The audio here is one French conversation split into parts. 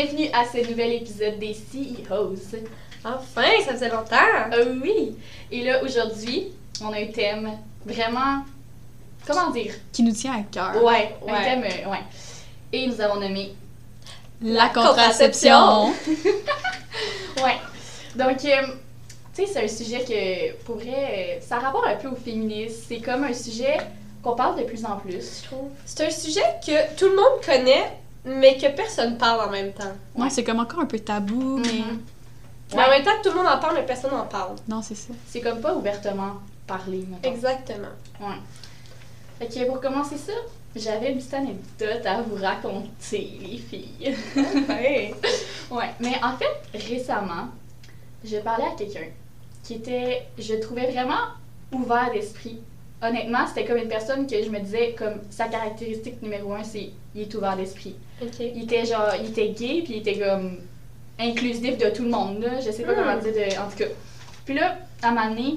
bienvenue à ce nouvel épisode des CEOs. Enfin, ça faisait longtemps! Euh, oui! Et là, aujourd'hui, on a un thème vraiment. Comment dire? Qui nous tient à cœur. Ouais, un Ouais. thème. euh, ouais. Et nous avons nommé. La contraception. Ouais. Donc, euh, tu sais, c'est un sujet que, pour vrai, euh, ça rapporte un peu au féminisme. C'est comme un sujet qu'on parle de plus en plus, je trouve. C'est un sujet que tout le monde connaît, mais que personne parle en même temps. Ouais, c'est comme encore un peu tabou, mais. Mhm. Mais en même temps, tout le monde en parle, mais personne n'en parle. Non, c'est ça. C'est comme pas ouvertement mettons. Exactement. Ouais. Fait que pour commencer ça, j'avais une petite anecdote à vous raconter, les filles. Ouais. ouais, mais en fait, récemment, je parlais à quelqu'un qui était, je le trouvais vraiment ouvert d'esprit. Honnêtement, c'était comme une personne que je me disais, comme sa caractéristique numéro un, c'est il est ouvert d'esprit. Il était genre, il était gay, puis il était comme inclusif de tout le monde, là. Je sais pas Hmm. comment dire, de- en tout cas. Puis là, à un moment donné,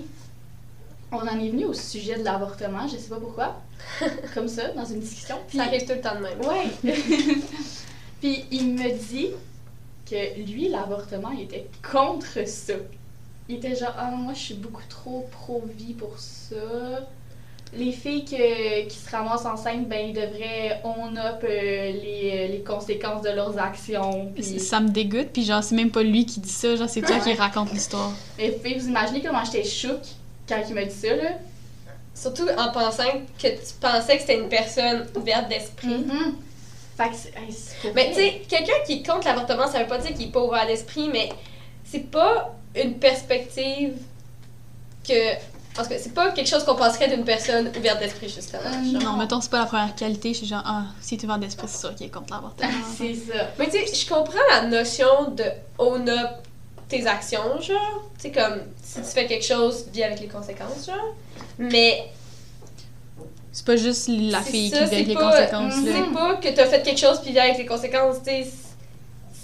on en est venu au sujet de l'avortement, je sais pas pourquoi. comme ça, dans une discussion. Puis, Ça arrive tout le temps de même. ouais. puis il me dit que lui, l'avortement, il était contre ça. Il était genre, ah, moi, je suis beaucoup trop pro-vie pour ça. Les filles que- qui se ramassent enceintes, ben, ils devraient own up euh, les, les conséquences de leurs actions. Ça me dégoûte, puis genre, c'est même pas lui qui dit ça, genre, c'est toi qui raconte l'histoire. Et puis, vous imaginez comment j'étais chouk quand il m'a dit ça, là? Surtout en pensant que tu pensais que c'était une personne ouverte d'esprit. Mhm. Fait que c'est. hey, Mais tu sais, quelqu'un qui est contre l'avortement, ça veut pas dire qu'il est pas ouvert d'esprit, mais c'est pas une perspective que. Parce que c'est pas quelque chose qu'on penserait d'une personne ouverte d'esprit, justement. Euh. Non, mettons, c'est pas la première qualité, je suis genre, ah, si tu vends d'esprit, c'est sûr qu'il est contre l'avortement. C'est ça. Mais tu sais, je comprends la notion de own up tes actions, genre. Tu sais, comme si tu fais quelque chose, vis avec les conséquences, genre. Mais C'est pas juste la fille ça, qui vit avec les conséquences, là. c'est pas que t'as fait quelque chose puis vis avec les conséquences, tu sais.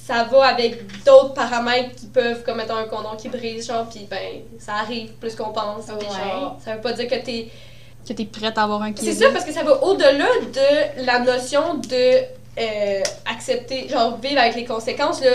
Ça va avec d'autres paramètres qui peuvent, comme mettons un condom qui brise, genre, puis ben, ça arrive plus qu'on pense. Ouais. genre, ça veut pas dire que t'es. Que t'es prête à avoir un C'est ça, parce que ça va au-delà de la notion de euh, accepter, genre, vivre avec les conséquences, là.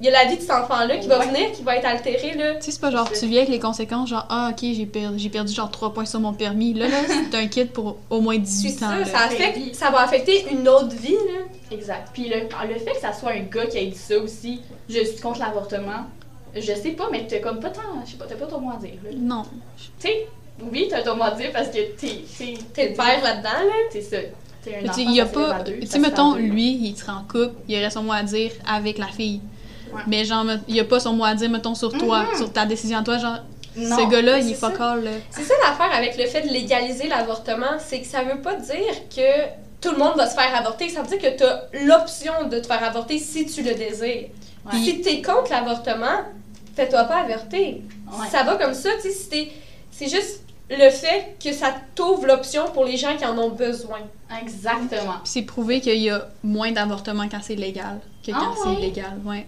Il y a la vie de cet enfant-là qui va Ouais. venir, qui va être altérée, là. Tu sais, c'est pas genre, tu vis avec les conséquences, genre, ah, ok, j'ai perdu, j'ai perdu genre 3 points sur mon permis. Là, là, c'est un kid pour au moins C'est 18 ans. ça, ça, affecte, ça va affecter une autre vie, là. Exact. Puis le, le fait que ça soit un gars qui ait dit ça aussi, je suis contre l'avortement, je sais pas, mais t'as comme pas tant. Je sais pas, t'as pas ton mot à dire. là. Non. Tu sais, oui, t'as ton mot à dire parce que t'es. T'es le père là-dedans, là. C'est ça. T'es un enfant, y a pas. Tu mettons, lui, il serait en couple, il aurait son mot à dire avec la fille. Ouais. Mais genre, il y a pas son mot à dire, mettons, sur toi, Mhm. sur ta décision à toi. Genre, Non. ce gars-là, il est là. C'est ça l'affaire avec le fait de légaliser l'avortement, c'est que ça veut pas dire que tout le monde va se faire avorter, ça veut dire que tu as l'option de te faire avorter si tu le désires. Ouais. Si tu es contre l'avortement, fais-toi pas avorter. Ouais. Ça va comme ça, tu sais, c'est juste le fait que ça t'ouvre l'option pour les gens qui en ont besoin. Exactement. Puis c'est prouvé qu'il y a moins d'avortements quand c'est légal que quand Ah c'est ouais? illégal, ouais.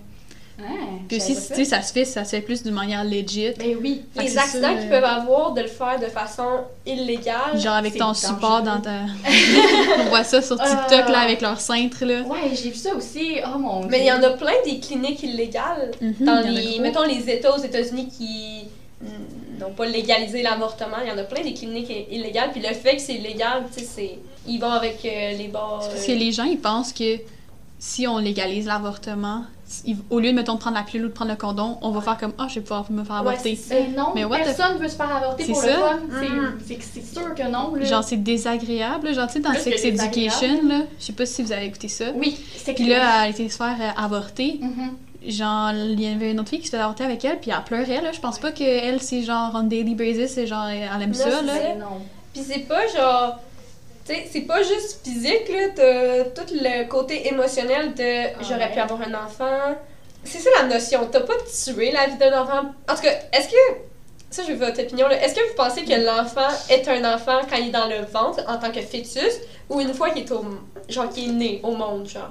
Ouais, Puis aussi, sais, ça se fait, ça se fait plus d'une manière legit. Ben oui. Fait les accidents qu'ils euh, peuvent avoir de le faire de façon illégale. Genre avec ton dangereux. support dans ta. On voit ça sur TikTok, là, avec leur cintre, là. Ouais, j'ai vu ça aussi. Oh mon dieu. Mais il y en a plein des cliniques illégales Mhm, dans les, mettons les États aux États-Unis qui n'ont pas légalisé l'avortement, il y en a plein des cliniques illégales. Puis le fait que c'est illégal, tu sais, c'est ils vont avec euh, les bars. Parce euh, que les gens, ils pensent que si on légalise l'avortement, au lieu de, mettons, de prendre la pilule ou de prendre le condom, on va faire comme, ah, je vais pouvoir me faire Ouais, avorter. c'est Ben non, Mais what personne veut se faire avorter pour le ça? fun. C'est- Mhm. C'est sûr que non. Là. Genre, c'est désagréable. là. Genre, tu sais, dans Plus Sex Education, là, je sais pas si vous avez écouté ça. Oui, c'est Puis là, elle a été se faire euh, avorter. Mhm. Genre, il y avait une autre fille qui se faisait avorter avec elle, puis elle pleurait, là. Je pense pas qu'elle, c'est genre on daily basis, c'est genre, elle aime ça, là. ça. Ben non. Puis c'est pas genre. Tu sais, c'est pas juste physique, là. T'as tout le côté émotionnel de j'aurais Ah ouais. pu avoir un enfant. C'est ça la notion. T'as pas tué la vie d'un enfant. En tout cas, est-ce que. Ça, je veux votre opinion, là. Est-ce que vous pensez que l'enfant est un enfant quand il est dans le ventre en tant que fœtus ou une fois qu'il est au. genre qu'il est né au monde, genre?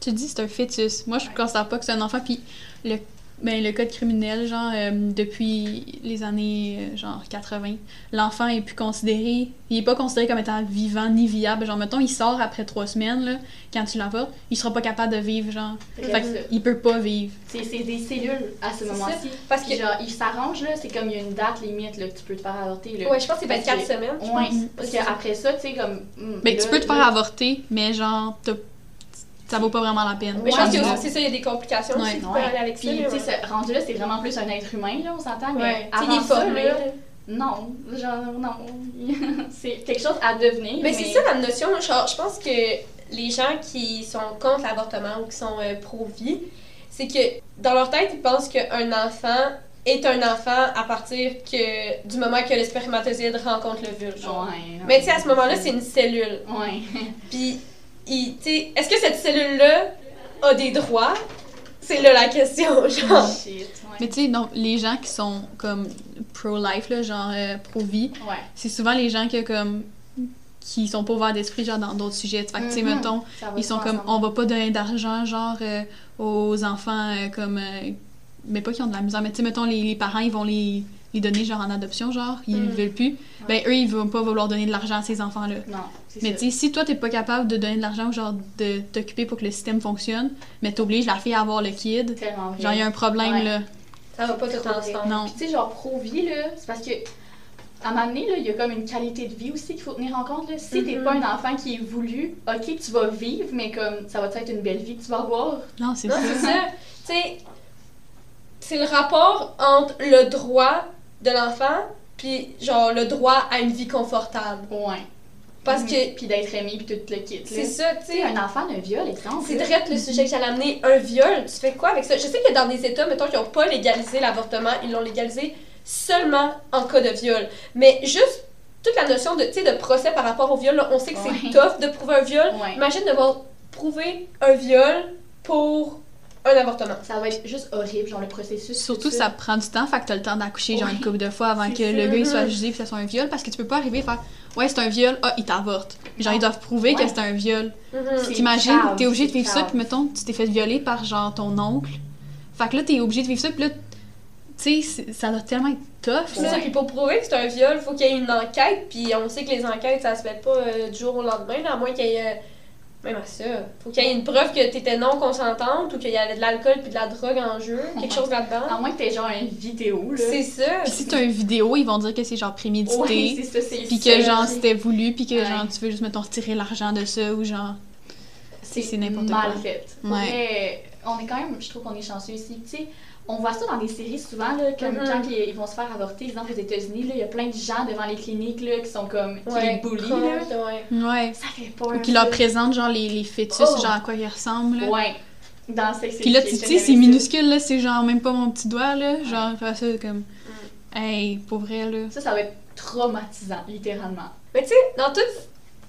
Tu dis c'est un fœtus. Moi, je considère pas que c'est un enfant, puis le ben, le code criminel, genre, euh, depuis les années, euh, genre, 80, l'enfant est plus considéré, il est pas considéré comme étant vivant ni viable. Genre, mettons, il sort après trois semaines, là, quand tu l'envoies, il sera pas capable de vivre, genre. Fait que qu'il peut pas vivre. C'est c'est des cellules à ce moment-ci. Parce Puis que. genre, ils s'arrangent, là, c'est comme il y a une date limite, là, que tu peux te faire avorter, là. Ouais, je pense que c'est Parce 24 que- semaines. Ouais, parce qu'après ça, tu sais, comme... hmm, Ben, là, tu peux te faire là, avorter, mais genre, t'as- ça vaut pas vraiment la peine. Mais je pense que c'est ça, il y a des complications Ouais. aussi qui peuvent aller avec ça. Puis, tu sais, rendu là, c'est vraiment plus un être humain, là, on s'entend, mais avant ça, là, non, genre, non. c'est quelque chose à devenir, Mais c'est ça la notion. Genre, je pense que les gens qui sont contre l'avortement ou qui sont euh, pro-vie, c'est que dans leur tête, ils pensent qu'un enfant est un enfant à partir que du moment que le spermatozoïde rencontre le vulve. Ouais, Mais tu sais, à ce moment-là, c'est une cellule. Ouais. Puis, est-ce que cette cellule-là a des droits? C'est là la question, genre. Shit, ouais. Mais tu sais, non, les gens qui sont comme pro-life, là, genre euh, pro-vie, Ouais. c'est souvent les gens que, comme, qui sont pas ouverts d'esprit, genre, dans d'autres sujets. Fait que, tu sais, Mhm. mettons, ils sont comme, ensemble. on va pas donner d'argent, genre, euh, aux enfants, euh, comme, euh, mais pas qui ont de la misère, mais tu sais, mettons, les, les parents, ils vont les, les donner, genre, en adoption, genre, ils Mhm. veulent plus. Ben, eux, ils vont pas vouloir donner de l'argent à ces enfants-là. Non, Mais tu sais, si toi, t'es pas capable de donner de l'argent ou genre de t'occuper pour que le système fonctionne, mais t'obliges la fille à avoir le kid, Tellement genre, il y a un problème, Ouais. là. Ça va pas tout ensemble. Non. Puis tu sais, genre pro-vie, là, c'est parce que à un moment donné, là, il y a comme une qualité de vie aussi qu'il faut tenir en compte. Là. Si t'es Mhm. pas un enfant qui est voulu, ok, tu vas vivre, mais comme ça va être une belle vie que tu vas avoir. Non, c'est ça. c'est ça. Tu sais, c'est le rapport entre le droit de l'enfant puis genre le droit à une vie confortable. Ouais. Parce Mhm. que Puis d'être aimé, puis tout le kit. c'est ça, tu sais, un enfant de viol, exemple. C'est direct le sujet que j'allais amener. Un viol, tu fais quoi avec ça? Je sais que dans des États, mettons, qui n'ont pas légalisé l'avortement, ils l'ont légalisé seulement en cas de viol. Mais juste toute la notion de, de procès par rapport au viol, là, on sait que c'est Ouais. tough de prouver un viol. Ouais. Imagine devoir prouver un viol pour un avortement. Ça va être juste horrible, genre le processus. Surtout, tout ça prend du temps, fait que t'as le temps d'accoucher, genre, une couple de fois avant que le gars, il soit jugé que ça soit un viol, parce que tu peux pas arriver et faire « Ouais, c'est un viol, ah, il t'avorte. » Genre, Non. ils doivent prouver Ouais. que c'est un viol. Mhm. C'est T'imagines, t'es obligé de vivre ça, puis mettons, tu t'es fait violer par, genre, ton oncle. Fait que là, t'es obligé de vivre ça, puis là, tu sais, ça doit tellement être tough, C'est ça, puis pour prouver que c'est un viol, faut qu'il y ait une enquête, puis on sait que les enquêtes, ça se fait pas euh, du jour au lendemain, à moins qu'il y ait. euh, même à ça. Faut qu'il y ait une preuve que t'étais non consentante ou qu'il y avait de l'alcool puis de la drogue en jeu, quelque chose À là-dedans. moins que t'aies genre une vidéo, là. C'est ça. Puis si t'as une vidéo, ils vont dire que c'est genre prémédité. Ouais, c'est ça, c'est Puis que genre c'était voulu, puis que Ouais. genre tu veux juste mettons retirer l'argent de ça ou genre. c'est c'est n'importe mal quoi. fait. Pour Ouais. vrai, on est quand même, je trouve qu'on est chanceux ici. Tu sais, on voit ça dans des séries souvent, là, comme Mhm. quand ils, ils vont se faire avorter, exemple aux États-Unis, là, il y a plein de gens devant les cliniques là, qui sont comme, qui les bullient, là. ouais. Ouais. Ça fait peur. Ou qui leur présentent genre les, les fœtus, Oh. genre à quoi ils ressemblent. Là. Ouais. Dans Sex Puis là, tu sais, c'est minuscule, là, c'est genre même pas mon petit doigt, là. Genre, faire ça comme. Hey, pour vrai, là. Ça, ça va être traumatisant, littéralement. Mais tu sais, dans toute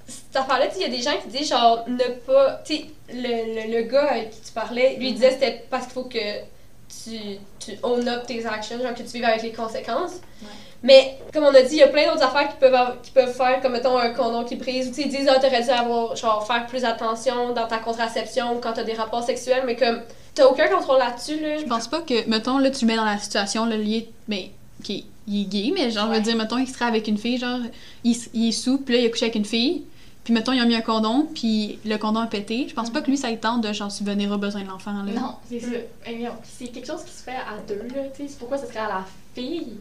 cette affaire-là, tu sais, il y a des gens qui disent genre ne pas. Tu sais, le, le, le gars avec qui tu parlais, lui il disait c'était parce qu'il faut que tu, tu own up tes actions, genre que tu vives avec les conséquences. Ouais. Mais comme on a dit, il y a plein d'autres affaires qui peuvent, avoir- qui peuvent faire, comme mettons un condom qui brise, ou tu sais, ils disent ah, t'aurais dû avoir, genre, faire plus attention dans ta contraception ou quand t'as des rapports sexuels, mais comme t'as aucun contrôle là-dessus, là. Je pense pas que, mettons, là, tu le mets dans la situation, le lié. Mais, ok, il est gay, mais genre, je Ouais. veux dire, mettons, il serait avec une fille, genre, il, il est là, il a couché avec une fille. Puis, mettons, il a mis un condom, puis le condom a pété. Je pense pas que lui, ça lui tente de, genre, subvenir aux besoins de l'enfant, là. Non, c'est ça. Eh C'est quelque chose qui se fait à deux, là. Tu sais, c'est pourquoi ça serait à la fille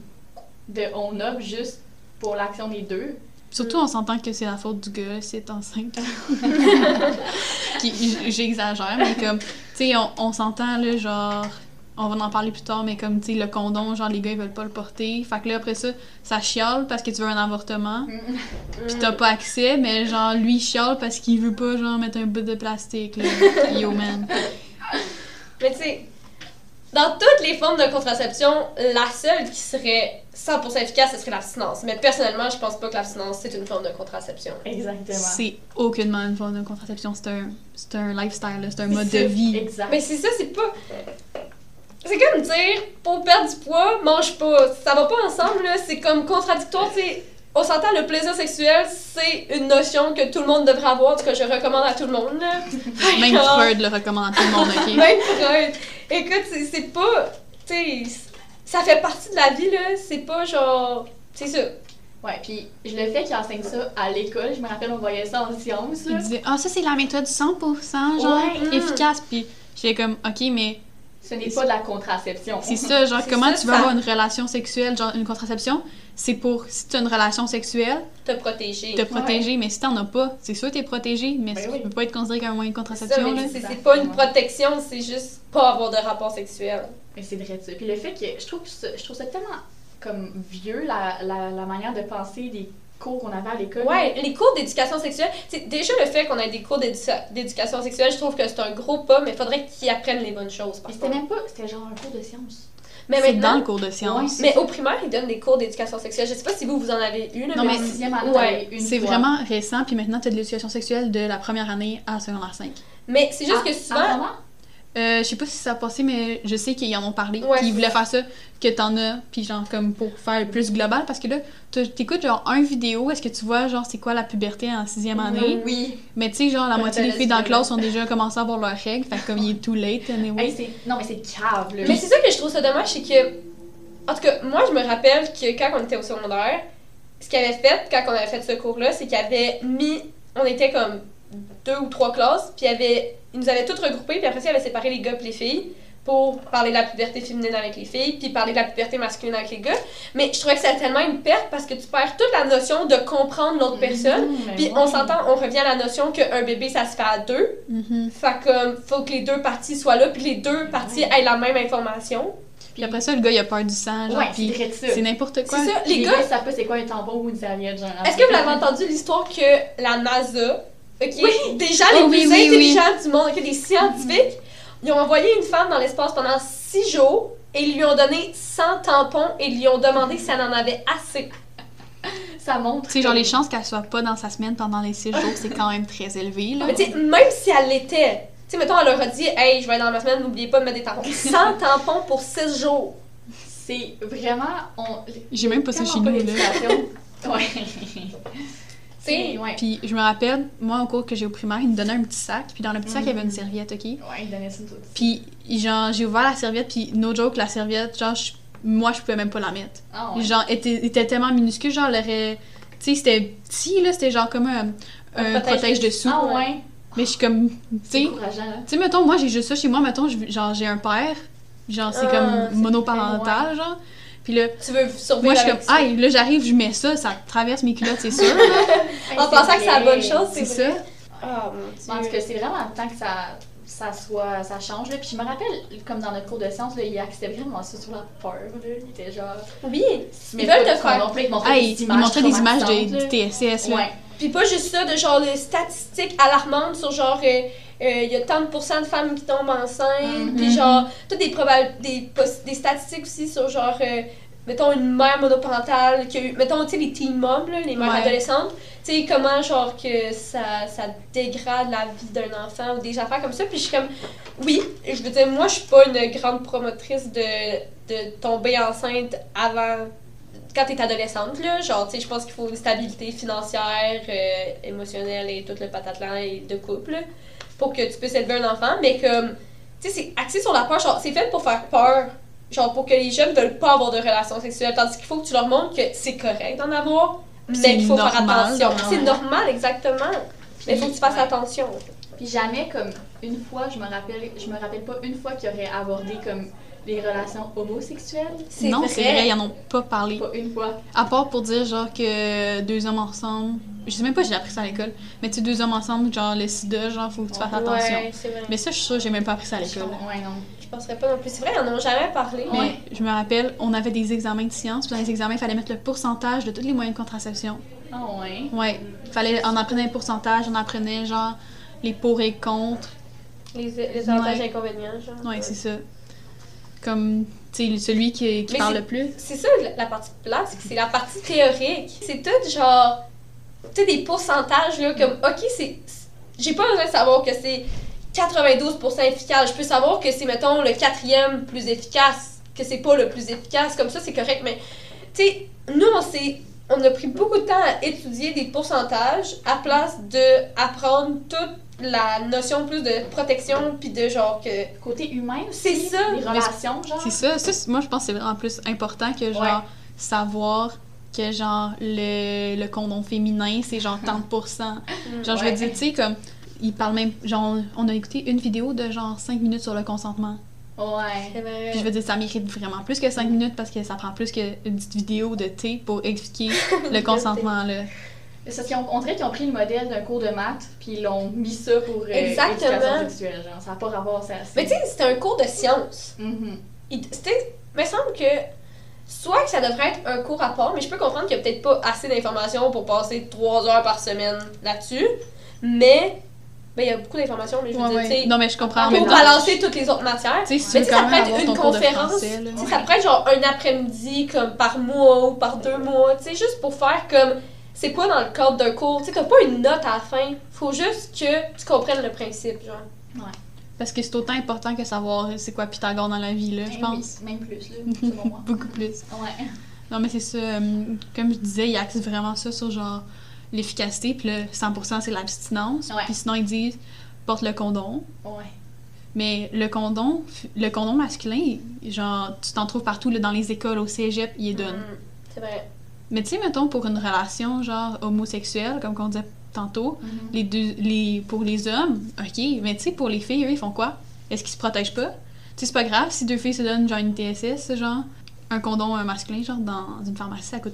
de on up juste pour l'action des deux. Surtout, on s'entend que c'est la faute du gars si elle est enceinte. J'exagère, mais comme, tu sais, on, on s'entend, là, genre, on va en parler plus tard, mais comme, tu sais, le condom, genre, les gars, ils veulent pas le porter. Fait que là, après ça, ça chiale parce que tu veux un avortement. Pis t'as pas accès, mais genre, lui, il chiale parce qu'il veut pas, genre, mettre un bout de plastique, là. Yo, man. Mais tu sais, dans toutes les formes de contraception, la seule qui serait 100% efficace, ce serait l'abstinence. Mais personnellement, je pense pas que l'abstinence, c'est une forme de contraception. Exactement. C'est aucunement une forme de contraception, c'est un, c'est un lifestyle, là, c'est un mode de vie. Exact. Mais c'est ça, c'est pas... C'est comme dire, pour perdre du poids, mange pas. Ça va pas ensemble, là. C'est comme contradictoire, tu sais. On s'entend, le plaisir sexuel, c'est une notion que tout le monde devrait avoir, cas, je recommande à tout le monde, là. Même Freud le recommande à tout le monde, ok? Même Freud. Écoute, c'est- c'est pas. tu sais, ça fait partie de la vie, là. C'est pas genre. C'est ça. Ouais, puis je le fait qu'il enseigne ça à l'école. Je me rappelle, on voyait ça en sciences. Il là. disait, ah, ça, c'est la méthode 100%, genre, Ouais. efficace. Puis j'étais comme, ok, mais Ce n'est pas de la contraception. c'est ça, genre, comment ça, tu veux ça- avoir une relation sexuelle, genre, une contraception? C'est pour, si tu as une relation sexuelle, Te protéger. te protéger, mais si t'en as pas, c'est sûr que t'es protégé, mais Ben tu oui. peux pas être considéré comme un moyen de ça, contraception, c'est pas une protection, c'est juste pas avoir de rapport sexuel. Mais c'est vrai ça. Puis le fait que je trouve ça, je trouve ça tellement comme vieux la, la, la manière de penser des cours qu'on avait à l'école. Ouais, les cours d'éducation sexuelle, c'est déjà le fait qu'on ait des cours d'éduca- d'éducation sexuelle, je trouve que c'est un gros pas, mais faudrait qu'ils apprennent les bonnes choses. par Mais c'était même pas, c'était genre un cours de sciences. Mais C'est dans le cours de sciences. mais au primaire, ils donnent des cours d'éducation sexuelle. Je sais pas si vous, vous en avez eu, là, Non, mais mais en sixième année, ouais, t'avais une C'est vraiment récent, puis maintenant, tu as de l'éducation sexuelle de la première année à secondaire 5. Mais c'est juste Ah, que en souvent? Euh, je sais pas si ça a passé, mais je sais qu'ils en ont parlé. Ouais, qu'ils voulaient faire ça, que t'en as, puis genre comme pour faire plus global, parce que là, t'écoutes genre un vidéo, est-ce que tu vois genre c'est quoi la puberté en sixième année? Oui. Mais tu sais, genre la moitié des filles dans la classe ont déjà commencé à avoir leurs règles, fait que comme il est too late, anyway. Hey, c'est- non, mais c'est cave, là. Mais c'est ça que je trouve ça dommage, c'est que. En tout cas, moi, je me rappelle que quand on était au secondaire, ce qu'il avait fait, quand on avait fait ce cours-là, c'est qu'il avait mis. On était comme deux ou trois classes, puis il, avait, il nous avait toutes regroupés, puis après ça, il avait séparé les gars et les filles pour parler de la puberté féminine avec les filles, puis parler de la puberté masculine avec les gars. Mais je trouvais que c'était tellement une perte parce que tu perds toute la notion de comprendre l'autre personne. Puis ouais. on s'entend, on revient à la notion qu'un bébé, ça se fait à deux. Mhm. Fait comme, faut que les deux parties soient là, puis les deux parties aient la même information. Puis après ça, le gars il a peur du sang, genre, Ouais, c'est n'importe quoi. C'est ça, Les, les gars, gars. ils savent pas c'est quoi un tampon ou une serviette, genre. Est-ce que vous l'avez entendu l'histoire que la NASA, ok, des gens les Oh, plus oui, oui, intelligents du monde, ok, des scientifiques, ils ont envoyé une femme dans l'espace pendant six jours et ils lui ont donné 100 tampons et ils lui ont demandé si elle en avait assez. Ça montre. Tu sais, genre les chances qu'elle soit pas dans sa semaine pendant les six jours, c'est quand même très élevé, là. Mais tu sais, même si elle l'était, tu sais, mettons, elle leur a dit, hey, je vais être dans ma semaine, n'oubliez pas de mettre des tampons. 100 tampons pour 6 jours. C'est vraiment. On... J'ai même pas ça chez nous, là. ouais. C'est- ouais. Puis je me rappelle, moi au cours que j'ai au primaire, il me donnait un petit sac, puis dans le petit sac, il y avait une serviette, ok? Ouais, il donnait ça tout. Puis, genre, j'ai ouvert la serviette, puis no joke, la serviette, genre, je- moi, je pouvais même pas la mettre. Ah ouais. Genre, était, était tellement minuscule, genre, elle aurait. Tu sais, c'était petit, là, c'était genre comme un, protège dessous. Ah ouais. Mais je suis comme. Tu sais, tu mettons, moi, j'ai juste ça chez moi, mettons, genre, j'ai un père, genre, c'est Ah, comme monoparental, genre. Puis là, Tu veux survivre moi, je suis comme, aïe, là, j'arrive, je mets ça, ça traverse mes culottes, c'est sûr. En pensant que c'est la bonne chose, c'est ça. Ah, mon En tout Dieu. cas, c'est vraiment le temps que ça, ça soit, ça change. Là. Puis je me rappelle, comme dans notre cours de sciences, là, il axait vraiment ça sur la peur. Là. Il était genre. Oui. mais Ils veulent te faire- ils te montraient des il images montrait des images de, traumatisantes, du TSS, là. Ouais. Puis pas juste ça, de genre les statistiques alarmantes sur genre, euh, euh, il y a tant de pourcents de femmes qui tombent enceintes, Mhm. puis genre, toutes des, probab- des, statistiques aussi sur genre, euh, mettons une mère monoparentale qui a eu, mettons, tu sais, les teen moms, là, les mères Ouais. adolescentes, tu sais, comment genre que ça, ça dégrade la vie d'un enfant ou des affaires comme ça, puis je suis comme, oui, je veux dire, moi je suis pas une grande promotrice de, de tomber enceinte avant quand t'es adolescente, là, genre, tu sais, je pense qu'il faut une stabilité financière, euh, émotionnelle et tout le patatlan de couple, pour que tu puisses élever un enfant, mais comme, tu sais, c'est axé sur la peur, genre, c'est fait pour faire peur, genre, pour que les jeunes veulent pas avoir de relations sexuelles, tandis qu'il faut que tu leur montres que c'est correct d'en avoir, mais c'est qu'il faut faire normal attention. d'en C'est normal, exactement, mais il faut que tu fasses Ouais. attention. Puis jamais comme une fois, je me rappelle, je me rappelle pas une fois qu'il aurait abordé comme les relations homosexuelles. C'est Non, vrai. c'est vrai, ils en ont pas parlé. Pas une fois. À part pour dire, genre, que deux hommes ensemble. Je sais même pas si j'ai appris ça à l'école. Mais tu sais, deux hommes ensemble, genre, le sida, genre, faut que tu fasses attention. Ouais, c'est vrai. Mais ça, je suis sûre que j'ai même pas appris ça à l'école. Ouais, non. Je penserais pas non plus. C'est vrai, ils en ont jamais parlé. Mais Ouais. je me rappelle, on avait des examens de sciences, puis dans les examens, il fallait mettre le pourcentage de tous les moyens de contraception. Ah ouais? Ouais. Fallait, on apprenait un pourcentage, on apprenait, genre, les pour et contre. Les, les avantages Ouais. et inconvénients, genre. Ouais, c'est ça. Comme, tu sais, celui qui, parle c'est- le plus. C'est ça la- la partie plate, c'est c'est la partie théorique. C'est tout genre, tu sais, des pourcentages là, comme, ok, c'est. c'est- J'ai pas besoin de savoir que c'est 92% efficace. Je peux savoir que c'est, mettons, le quatrième plus efficace, que c'est pas le plus efficace. Comme ça, c'est correct. Mais, tu sais, nous, on s'est. On a pris beaucoup de temps à étudier des pourcentages à place de apprendre toutes la notion plus de protection, puis de genre que. Côté humain aussi. C'est ça. Les relations, genre. C'est ça, moi je pense que c'est vraiment plus important que genre Ouais. savoir que genre le, le condom féminin c'est genre tant de pourcents. Genre je veux Ouais. dire, tu sais, comme il parle même, genre on a écouté une vidéo de genre 5 minutes sur le consentement. Ouais. C'est vrai. Puis je veux dire, ça mérite vraiment plus que 5 minutes parce que ça prend plus qu'une petite vidéo de thé pour expliquer le consentement là. C'est parce qu'on on dirait qu'ils ont pris le modèle d'un cours de maths, puis ils l'ont mis ça pour euh, Exactement. sexuelle. Genre, ça n'a pas rapport, ça. Mais tu sais, c'était un cours de science. Mhm. Il- C'était. Il me semble que. Soit que ça devrait être un cours à part, mais je peux comprendre qu'il n'y a peut-être pas assez d'informations pour passer trois heures par semaine là-dessus. Mais. Ben, il y a beaucoup d'informations, mais je veux Ouais, dire, ouais. tu sais. Non mais je comprends. Pour balancer toutes les autres matières. Si Mais tu ça même pourrait être une conférence. français, Ça pourrait être genre un après-midi comme par mois ou par deux mois, tu sais, juste pour faire comme c'est quoi dans le cadre d'un cours? Tu sais, t'as pas une note à la fin, faut juste que tu comprennes le principe, genre. Parce que c'est autant important que savoir c'est quoi Pythagore dans la vie là, je pense. oui, même plus, là, selon moi. Beaucoup plus. Ouais. Non, mais c'est ça. euh, comme je disais, ils axent vraiment ça sur genre l'efficacité, puis le 100% c'est l'abstinence. Ouais. Puis sinon, ils disent porte le condom. Ouais. Mais le condom, le condom masculin, genre, tu t'en trouves partout là, dans les écoles, au cégep, ils les donnent. Mm, c'est vrai. Mais tu sais, mettons, pour une relation genre homosexuelle, comme on disait tantôt, Mhm. les deux, les, pour les hommes, ok, mais tu sais, pour les filles, eux, ils font quoi? Est-ce qu'ils se protègent pas? Tu sais, c'est pas grave si deux filles se donnent genre une TSS, genre, un condom un masculin, genre, dans une pharmacie, ça coûte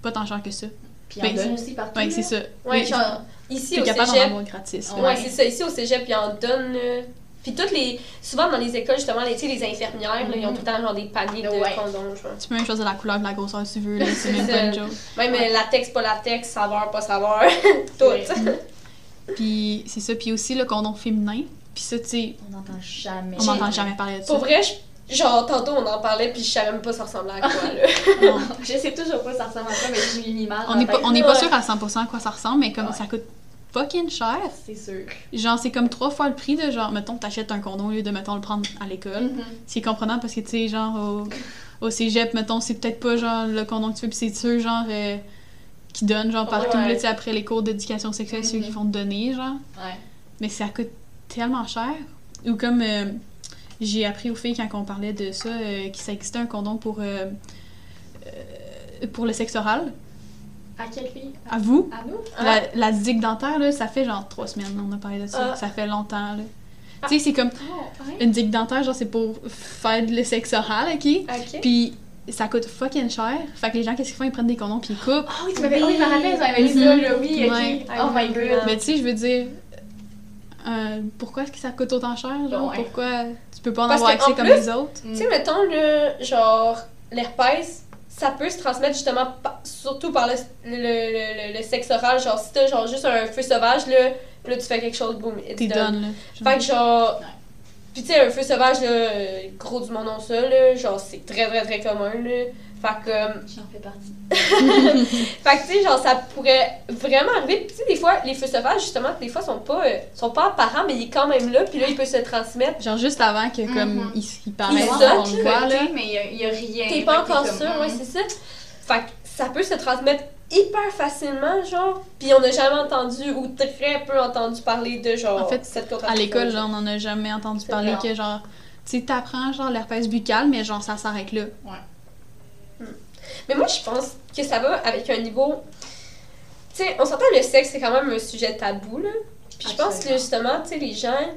pas tant cher que ça. Puis Ben, on donne c'est- aussi partout. Ouais, là. c'est ça. Ouais, Oui, genre, ici au capable d'en cégep. avoir gratis. là. Ouais, Ouais. c'est ça. Ici au cégep, ils en donnent. là. Puis toutes les. Souvent dans les écoles, justement, les, tu sais, les infirmières, là, ils ont tout le temps genre des paniers de Ouais. condoms, genre. Tu peux même choisir la couleur de la grosseur que tu veux, là, c'est même une joke. Même Ouais. euh, latex, pas latex, saveur, pas saveur, tout. Ouais. Puis c'est ça, puis aussi le condom féminin. Puis ça, tu sais, On n'entend jamais. on n'entend jamais parler de ça. Pour vrai, je- genre, tantôt on en parlait, puis je savais même pas ça ressemblait à quoi, là. Non. Je sais toujours pas ça ressemble à quoi, mais j'ai une image. On n'est pas, on n'est pas sûr à 100% à quoi ça ressemble, mais comme Ouais. ça coûte fucking cher. C'est sûr. Genre, c'est comme trois fois le prix de genre, mettons, t'achètes un condom au lieu de, mettons, le prendre à l'école. Mhm. C'est comprenant parce que, tu sais, genre, au, au cégep, mettons, c'est peut-être pas genre le condom que tu veux, puis c'est ceux, genre, euh, qui donnent, genre, partout, Ouais. là, tu sais, après les cours d'éducation sexuelle, ceux qui Mhm. font donner, genre. Ouais. Mais ça coûte tellement cher. Ou comme euh, j'ai appris aux filles quand on parlait de ça, euh, qu'il ça existait un condom pour, euh, euh, pour le sexe oral. À quelle fille? À vous? À nous? Ah. La, la zig dentaire, là, ça fait genre trois semaines, on a parlé de ça. Ah. Ça fait longtemps, là. Tu sais, c'est comme Oh, une zig dentaire, genre, c'est pour faire le sexe oral, ok? Ok. Puis ça coûte fucking cher. Fait que les gens, qu'est-ce qu'ils font? Ils prennent des condoms puis ils coupent. Ah oui, tu m'avais. Oui, je me rappelle, tu m'avais dit ça, là. Oui, ok. Ouais. Oh my god. Mais tu sais, je veux dire, euh, pourquoi est-ce que ça coûte autant cher? Genre, Ouais. pourquoi tu peux pas en Parce avoir accès en comme les autres? Tu sais, mettons, le genre, l'herpès, ça peut se transmettre justement pa- surtout par le, le, le, le- sexe oral. Genre, si t'as genre juste un feu sauvage, là, là, tu fais quelque chose, boum, T'es done. donnes, là. Genre. Fait que genre. Ouais. Puis tu sais, un feu sauvage, là, gros du monde ont ça, là. Genre, c'est très, très, très commun, là. Fait que. euh, J'en fais partie. Fait que tu sais, genre, ça pourrait vraiment arriver. Puis tu sais, des fois, les feux sauvages, justement, des fois, sont pas, euh, sont pas apparents, mais il est quand même là, puis là, il peut se transmettre. Genre juste avant que comme Mhm. il, il Il on saute, le voit, là. mais il y a, il y a rien. T'es pas encore comme, sûr, mm. ouais, c'est ça. Fait que ça peut se transmettre hyper facilement, genre. Puis on n'a jamais entendu ou très peu entendu parler de genre En fait, cette À l'école, là, on en a jamais entendu parler vrai. que genre, tu sais, t'apprends genre l'herpès buccal, mais genre ça s'arrête là. Mais moi, je pense que ça va avec un niveau. Tu sais, on s'entend le sexe, c'est quand même un sujet tabou, là. Puis je pense que justement, tu sais, les gens.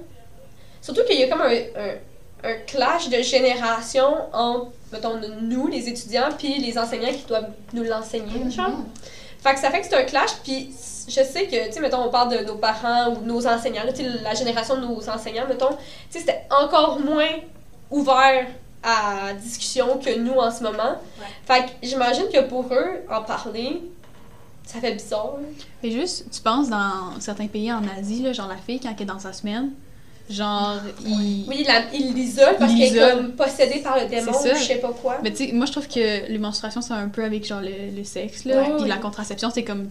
Surtout qu'il y a comme un, un, un clash de génération entre, mettons, nous, les étudiants, puis les enseignants qui doivent nous l'enseigner, genre. Fait que ça fait que c'est un clash, puis je sais que, tu sais, mettons, on parle de nos parents ou de nos enseignants, là, tu sais, la génération de nos enseignants, mettons, tu sais, c'était encore moins ouvert à discussion que nous en ce moment. Fait que j'imagine que pour eux, en parler, ça fait bizarre. là. Et juste, tu penses dans certains pays en Asie, là, genre la fille quand elle est dans sa semaine, genre il. Oui, la- ils l'isolent parce Ils qu'elle est comme possédée par le démon ou je sais pas quoi. Mais tu sais, moi je trouve que les menstruations c'est un peu avec genre le, le sexe là, Ouais, puis oui. la contraception c'est comme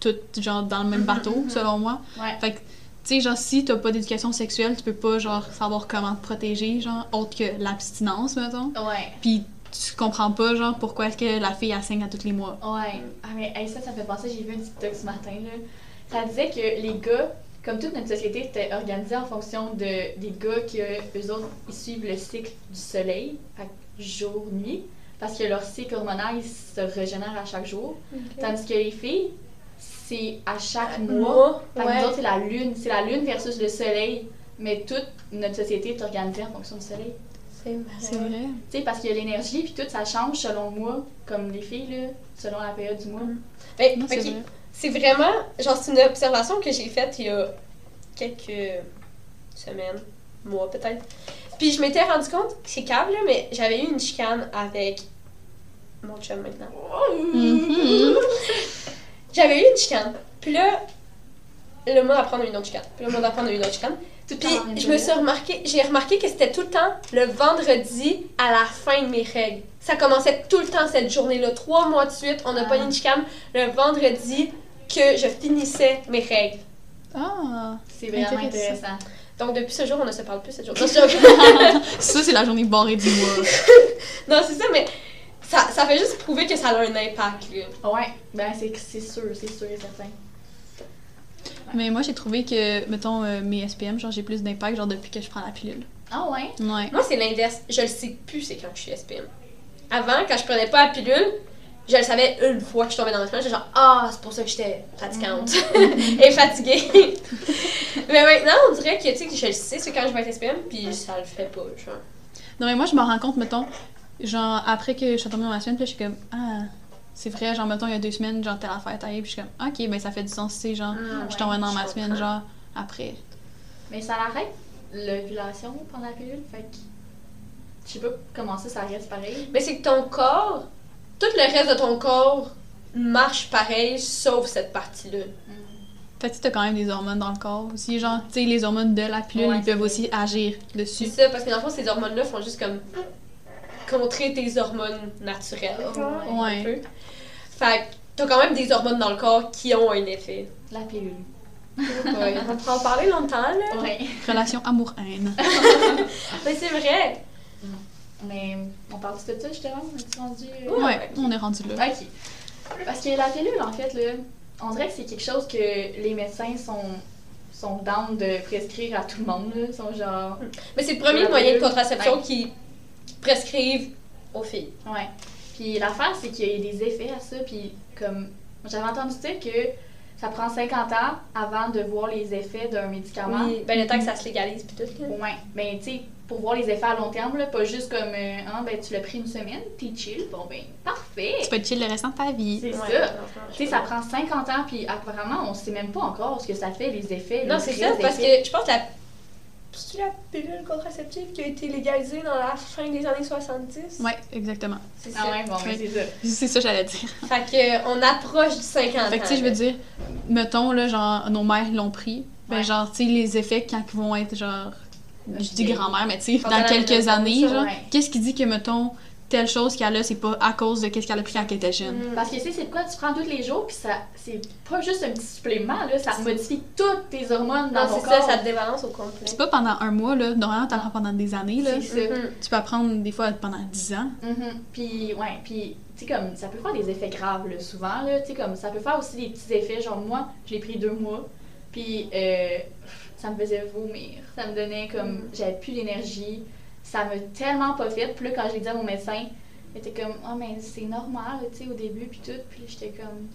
tout genre dans le même Mhm, bateau mhm. selon moi. Ouais. Fait que sais genre si t'as pas d'éducation sexuelle, tu peux pas genre savoir comment te protéger genre autre que l'abstinence mettons. Ouais. Puis tu comprends pas genre pourquoi est-ce que la fille elle saigne à tous les mois. Ouais. Ah, mais hey, ça, ça me fait penser, j'ai vu un TikTok ce matin, là. Ça disait que les gars, comme toute notre société était organisée en fonction de, des gars qui, eux autres, ils suivent le cycle du soleil, jour-nuit, parce que leur cycle hormonal, il se régénère à chaque jour. Tandis que les filles, c'est à chaque mois. Moi, Fait que ouais. nous autres, c'est la lune. C'est la lune versus le soleil. Mais toute notre société est organisée en fonction du soleil. C'est C'est marrant. vrai. Tu sais, parce que l'énergie, puis tout, ça change selon le mois. Comme les filles, là, selon la période du mois. Ben, Non, c'est ok. vrai. C'est vraiment, genre, c'est une observation que j'ai faite il y a quelques semaines, mois peut-être. Puis je m'étais rendu compte, c'est câble, là, mais j'avais eu une chicane avec mon chum maintenant. Mhm. J'avais eu une chicane. Puis là, le mois d'après, on a eu une autre chicane. Puis le mois d'après, on a eu une autre chicane. Puis je me suis remarqué, j'ai remarqué que c'était tout le temps le vendredi à la fin de mes règles. Ça commençait tout le temps cette journée-là. Trois mois de suite, on n'a Ah. pas eu une chicane le vendredi que je finissais mes règles. Ah! C'est vraiment Intéressant. intéressant. Donc depuis ce jour, on ne se parle plus cette journée. Ça, c'est la journée barrée du mois. non, c'est ça, mais ça, ça fait juste prouver que ça a un impact. là. Ouais, ben c'est c'est sûr, c'est sûr et certain. Mais moi, j'ai trouvé que, mettons, euh, mes SPM, genre, j'ai plus d'impact, genre, depuis que je prends la pilule. Ah ouais? Ouais. Moi, c'est l'inverse. Je le sais plus, c'est quand je suis SPM. Avant, quand je prenais pas la pilule, je le savais une fois que je tombais dans ma semaine, j'étais genre Ah, c'est pour ça que j'étais fatigante et fatiguée. mais maintenant, on dirait que tu sais que je le sais, c'est quand je vais être SPM, puis ça le fait pas. Genre. Non, mais moi, je me rends compte, mettons, genre, après que je suis tombée dans ma semaine, puis là, je suis comme, ah, c'est vrai, genre, mettons, il y a deux semaines, genre, telle affaire est arrivée, puis je suis comme, ok, ben, ça fait du sens, tu sais, genre, Ah, je tombe dans ma semaine, genre, après. Mais ça arrête l'ovulation pendant la pilule, fait que. Je sais pas comment ça, ça reste pareil. Mais c'est que ton corps, tout le reste de ton corps marche pareil, sauf cette partie-là. Fait que tu as quand même des hormones dans le corps aussi, genre, tu sais, les hormones de la pilule, Ouais, ils peuvent c'est aussi agir C'est dessus. ça, parce que dans le fond, ces hormones-là font juste comme contrer tes hormones naturelles. genre, Ouais. un peu. Fait que t'as quand même des hormones dans le corps qui ont un effet. La pilule. Ouais, on pourra en parler longtemps, là. Ouais. Relation amour-haine. Mais c'est vrai. Mais on parle de ça justement? On est rendu. euh, Ouais. Ouais, on est rendu là. Ok. Parce que la pilule, en fait, là, on dirait que c'est quelque chose que les médecins sont, sont down de prescrire à tout le monde. Là. Ils sont genre. Mais c'est le premier moyen de contraception Ouais. qui prescrivent aux filles. Ouais. Puis l'affaire, c'est qu'il y a des effets à ça. Puis comme. J'avais entendu dire que ça prend 50 ans avant de voir les effets d'un médicament. Oui, ben le temps que ça se légalise puis tout. là. Ouais. Ben, tu sais, pour voir les effets à long terme, là, pas juste comme. euh, ah, ben, tu l'as pris une semaine, t'es chill. Bon, ben, parfait. Tu peux être chill le restant de ta vie. C'est Ouais, ça. Tu sais, ça prend 50 ans, puis apparemment, on sait même pas encore ce que ça fait, les effets. Non, c'est ça, parce que je pense que la. C'est la pilule contraceptive qui a été légalisée dans la fin des années 70? Ouais, exactement. C'est ça. Ah ouais, bon, Oui. c'est ça. C'est ça que j'allais dire. Fait que, on approche du 50 Fait que, tu sais, je veux dire, mettons, là, genre, nos mères l'ont pris. Ben, Ouais. genre, tu sais, les effets quand ils vont être, genre, je dis grand-mère, mais tu sais, dans quelques années, genre, ouais. qu'est-ce qui dit que, mettons, telle chose qu'elle a, c'est pas à cause de qu'est-ce qu'elle a pris quand elle était jeune? Mm. Parce que, tu sais, c'est quoi? Tu prends tous les jours, puis ça, c'est pas juste un petit supplément, là, ça modifie toutes tes hormones dans Non, ton c'est ça, corps. ça te débalance au complet. C'est pas pendant un mois, là. Normalement, t'apprends pendant des années, là. C'est ça. Mhm. Tu peux apprendre, des fois, pendant 10 ans. Mhm. Puis, ouais, puis, tu sais, comme, ça peut faire des effets graves, là, souvent, là, tu sais, comme, ça peut faire aussi des petits effets, genre, moi, je l'ai pris deux mois, puis, euh, ça me faisait vomir, ça me donnait, comme, j'avais plus d'énergie, ça m'a tellement pas fait, puis là, quand j'ai dit à mon médecin, il était comme, oh, mais c'est normal, tu sais, au début, puis tout, puis j'étais comme,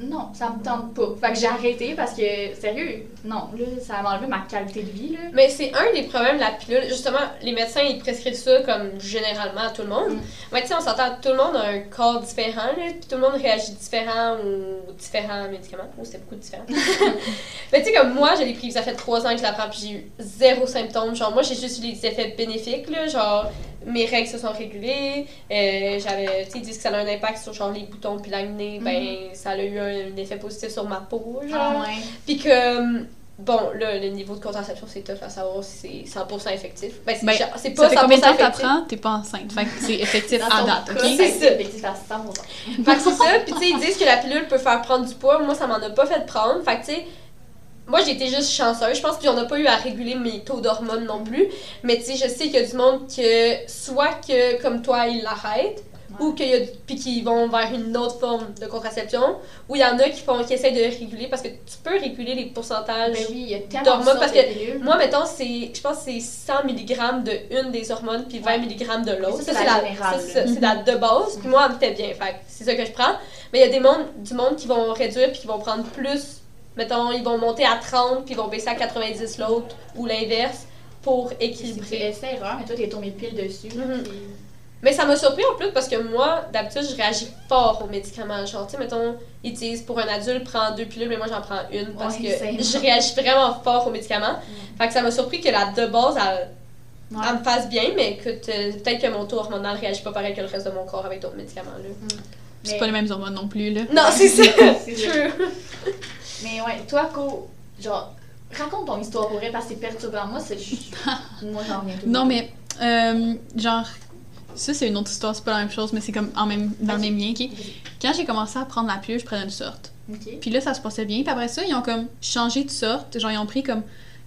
non, ça me tente pas. Fait que j'ai arrêté parce que, sérieux, non, là, ça m'a enlevé ma qualité de vie, là. Mais c'est un des problèmes de la pilule. Justement, les médecins, ils prescrivent ça comme généralement à tout le monde. Mm. Mais tu sais, on s'entend, tout le monde a un corps différent, là, puis tout le monde réagit différent aux différents médicaments. Oh, c'était beaucoup différent. Mais tu sais, comme moi, je l'ai pris, ça fait trois ans que je la prends, puis j'ai eu zéro symptôme. Genre, moi, j'ai juste eu des effets bénéfiques, là, genre, mes règles se sont régulées, euh, j'avais, tu sais, ils disent que ça a un impact sur, genre, les boutons puis l'acné, ben, ça a eu un, un effet positif sur ma peau, genre. Ah. Puis que, bon, là, le niveau de contraception, c'est tough à savoir si c'est 100% effectif. Ben, c'est Ben, genre- c'est Ça pas fait 100% combien de temps effectif. t'apprends? T'es pas enceinte. Fait que c'est effectif à date, ok? ça C'est ça. effectif à 100%. Fait que c'est ça, puis tu sais, ils disent que la pilule peut faire prendre du poids. Moi, ça m'en a pas fait prendre. Fait que tu sais, moi, été juste chanceuse. Je pense qu'on n'a pas eu à réguler mes taux d'hormones non plus. Mais tu sais, je sais qu'il y a du monde que, soit que, comme toi, ils l'arrêtent, ou qu'il y a puis qui vont vers une autre forme de contraception, ou il y en a qui font qui essaient de réguler parce que tu peux réguler les pourcentages. Ben oui, D'hormones, parce que. Moi, mettons, c'est, je pense que c'est 100 mg de une des hormones puis 20 Ouais. mg de l'autre. Ça, c'est la c'est la de base. Puis moi, elle me fait bien. Fait c'est ça que je prends. Mais il y a des mondes, du monde qui vont réduire puis qui vont prendre plus. Mettons, ils vont monter à 30 puis ils vont baisser à 90 l'autre ou l'inverse pour c'est équilibrer. essai erreur, mais toi, t'es tombé pile dessus. Mhm. puis- Mais ça m'a surpris en plus parce que moi, d'habitude, je réagis fort aux médicaments. Genre, tu sais, mettons, ils disent pour un adulte, prends deux pilules, mais moi, j'en prends une parce Ouais, que c'est- je réagis vraiment fort aux médicaments. Fait que ça m'a surpris que la de base, elle, Ouais. elle me fasse bien, mais écoute, euh, peut-être que mon taux hormonal réagit pas pareil que le reste de mon corps avec d'autres médicaments. Là. C'est Mais- pas les mêmes hormones non plus, là. Non, c'est ça! C'est. True. Mais ouais, toi, Co, genre, raconte ton histoire pour vrai parce que c'est perturbant. Moi, c'est juste. Moi, j'en reviens tout. Non, mais, euh, genre, ça, c'est une autre histoire, c'est pas la même chose, mais c'est comme en même, dans le même lien, ok? Quand j'ai commencé à prendre la pilule, je prenais une sorte. Puis là, ça se passait bien. Puis après ça, ils ont comme changé de sorte. Genre, ils ont pris comme.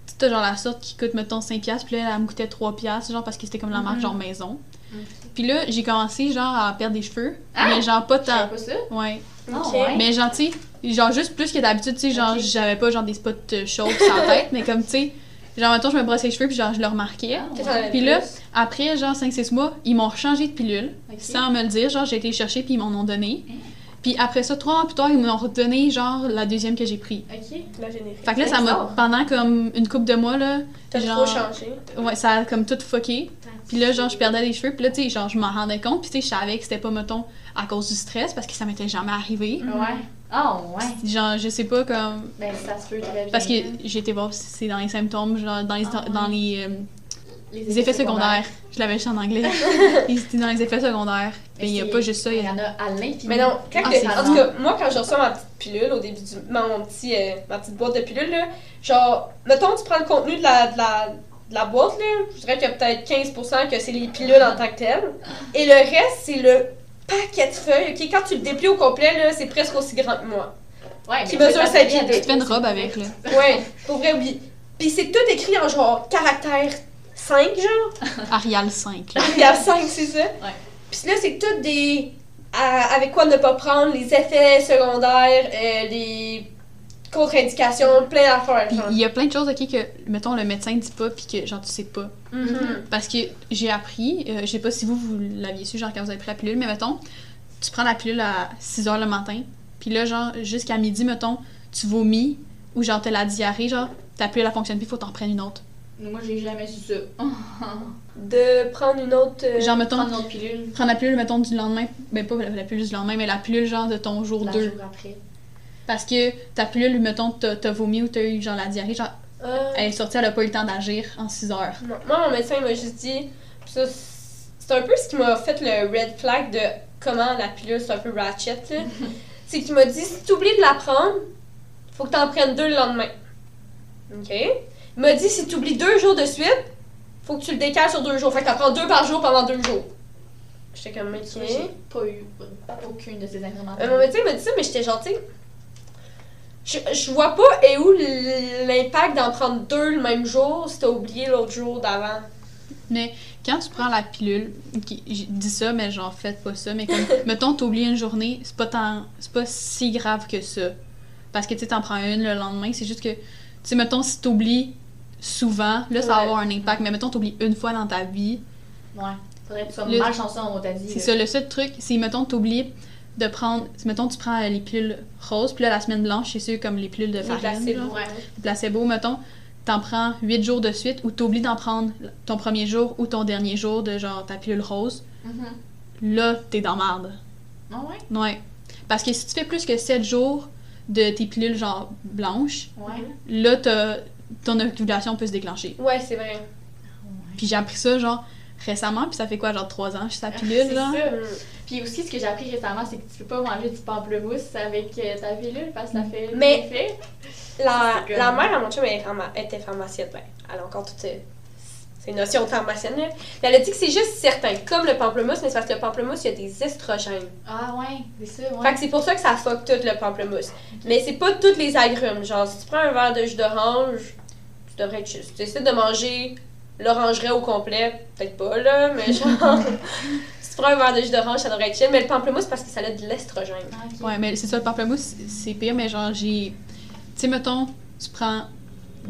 Tu sais, t'as genre la sorte qui coûte, mettons, 5$, piastres, puis là, elle me coûtait 3$, piastres, genre, parce que c'était comme la marque, Mhm. genre, maison. Ok. Puis là, j'ai commencé, genre, à perdre des cheveux. Ah! Mais genre, pas tant. pas ça. Ouais. Ah, Ok. ouais. Mais genre, tu sais, genre, juste plus que d'habitude, tu sais, genre, j'avais pas, genre, des spots euh, chauds sur la tête, mais comme, tu sais, genre, mettons, je me brossais les cheveux, puis genre, je le remarquais. Ah, ouais. Puis là. Après, genre, 5-6 mois, ils m'ont changé de pilule, sans me le dire. Genre, j'ai été chercher, puis ils m'en ont donné. Hein? Puis après ça, trois mois plus tard, ils m'ont redonné, genre, la deuxième que j'ai pris. Ok. La générique. Fait que là, ça m'a, pendant comme une couple de mois, là, T'as genre- trop changé. ouais, ça a comme tout fucké. Puis là, genre, je perdais les cheveux, puis là, tu sais, genre, je m'en rendais compte, puis tu sais, je savais que c'était pas, mettons, à cause du stress, parce que ça m'était jamais arrivé. Ouais. Ah, ouais. Genre, je sais pas, comme. Ben, ça se peut très bien. Parce que j'ai été voir si c'est dans les symptômes, genre, dans les, Ah, ouais. dans les, euh, les effets secondaires. Je l'avais juste en anglais. C'était dans les effets secondaires. Mais il y a pas juste ça. il y en a à l'infini. Mais non, quand Ah, que- en tout cas, moi, quand je reçois ma petite pilule au début du. Mon petit, euh, ma petite boîte de pilules, là, genre, mettons, tu prends le contenu de la, de la, de la boîte, là, je dirais qu'il y a peut-être 15% que c'est les pilules en tant que telles. Et le reste, c'est le paquet de feuilles. ok? Quand tu le déplies au complet, là, c'est presque aussi grand que moi. Ouais, qui mesure pieds. bien Tu te fais une robe avec, là. Ouais, pour vrai, oui. Puis c'est tout écrit en genre caractère 5, genre. Arial 5. là. Il y a 5, c'est ça? Puis là, c'est tout des. à- avec quoi ne pas prendre, les effets secondaires, euh, les plein d'affaires. Il y a plein de choses, ok, que, mettons, le médecin dit pas, puis que, genre, tu sais pas. Mhm. Parce que j'ai appris, euh, je sais pas si vous, vous l'aviez su, genre, quand vous avez pris la pilule, mais mettons, tu prends la pilule à 6 h le matin, puis là, genre, jusqu'à midi, mettons, tu vomis, ou genre, t'as la diarrhée, genre, ta pilule, elle fonctionne plus, faut t'en prendre une autre. Moi, j'ai jamais su ça. De prendre une autre. euh, Genre, mettons, Prendre une autre pilule prendre la pilule, mettons, du lendemain, ben pas la, la pilule du lendemain, mais la pilule, genre, de ton jour la 2. jour après. Parce que ta pilule, mettons, t'as t'as vomi ou t'as eu, genre, la diarrhée, genre, euh, elle est sortie, elle a pas eu le temps d'agir en 6 heures. non. Moi, mon médecin il m'a juste dit. ça, c'est un peu ce qui m'a fait le red flag de comment la pilule, c'est un peu ratchet. là. c'est qu'il m'a dit si tu oublies de la prendre, faut que tu en prennes deux le lendemain. OK? Il m'a dit si tu oublies deux jours de suite, faut que tu le décales sur deux jours. Fait que t'en prends deux par jour pendant deux jours. J'étais comme, ok. j'ai pas eu aucune de ces informations. Euh, mon médecin m'a dit ça, mais j'étais genre, tu sais, je, je vois pas et où l'impact d'en prendre deux le même jour si t'as oublié l'autre jour d'avant. Mais quand tu prends la pilule, j'ai dit ça, mais genre faites pas ça, mais comme, mettons, t'oublies une journée, c'est pas tant, c'est pas si grave que ça. Parce que tu sais, t'en prends une le lendemain, c'est juste que, tu sais, mettons, si t'oublies souvent, là, ça va avoir un impact, mais mettons, t'oublies une fois dans ta vie, Ouais. Faudrait que tu sois Le- malchanceux, on t'a dit. c'est là. ça, le seul truc, c'est, mettons, t'oublies de prendre, mettons, tu prends les pilules roses, puis là, la semaine blanche, c'est sûr, comme les pilules de Les farine, placebos. genre. Ouais. placebo, mettons, t'en prends 8 jours de suite ou t'oublies d'en prendre ton premier jour ou ton dernier jour de genre ta pilule rose, Mhm. là, t'es dans marde. Ah ouais? Ouais. Parce que si tu fais plus que 7 jours de tes pilules genre blanches, Ouais. là, t'as- ton ovulation peut se déclencher. Ouais, c'est vrai. Puis j'ai appris ça genre récemment, puis ça fait quoi, genre 3 ans, je suis sa pilule, là. ça. Puis aussi, ce que j'ai appris récemment, c'est que tu peux pas manger du pamplemousse avec euh, ta pilule parce que ça fait Mais- effet. La, la mère à mon chum elle était pharmacienne. Ben, elle a encore toutes ses, ses notions de pharmacienne. Là. Elle a dit que c'est juste certain, comme le pamplemousse, mais c'est parce que le pamplemousse, il y a des estrogènes. Ah ouais, c'est ça, ouais. Fait que c'est pour ça que ça fuck tout le pamplemousse. Mais c'est pas tous les agrumes. Genre, si tu prends un verre de jus d'orange, tu devrais être juste. Tu décides de manger l'orangerie au complet, peut-être pas là, mais genre. si tu prends un verre de jus d'orange, ça devrait être chill, mais le pamplemousse, parce que ça a de l'estrogène. Ah. Ouais, mais c'est ça, le pamplemousse, c'est pire, mais genre, j'ai. Tu sais, mettons, tu prends.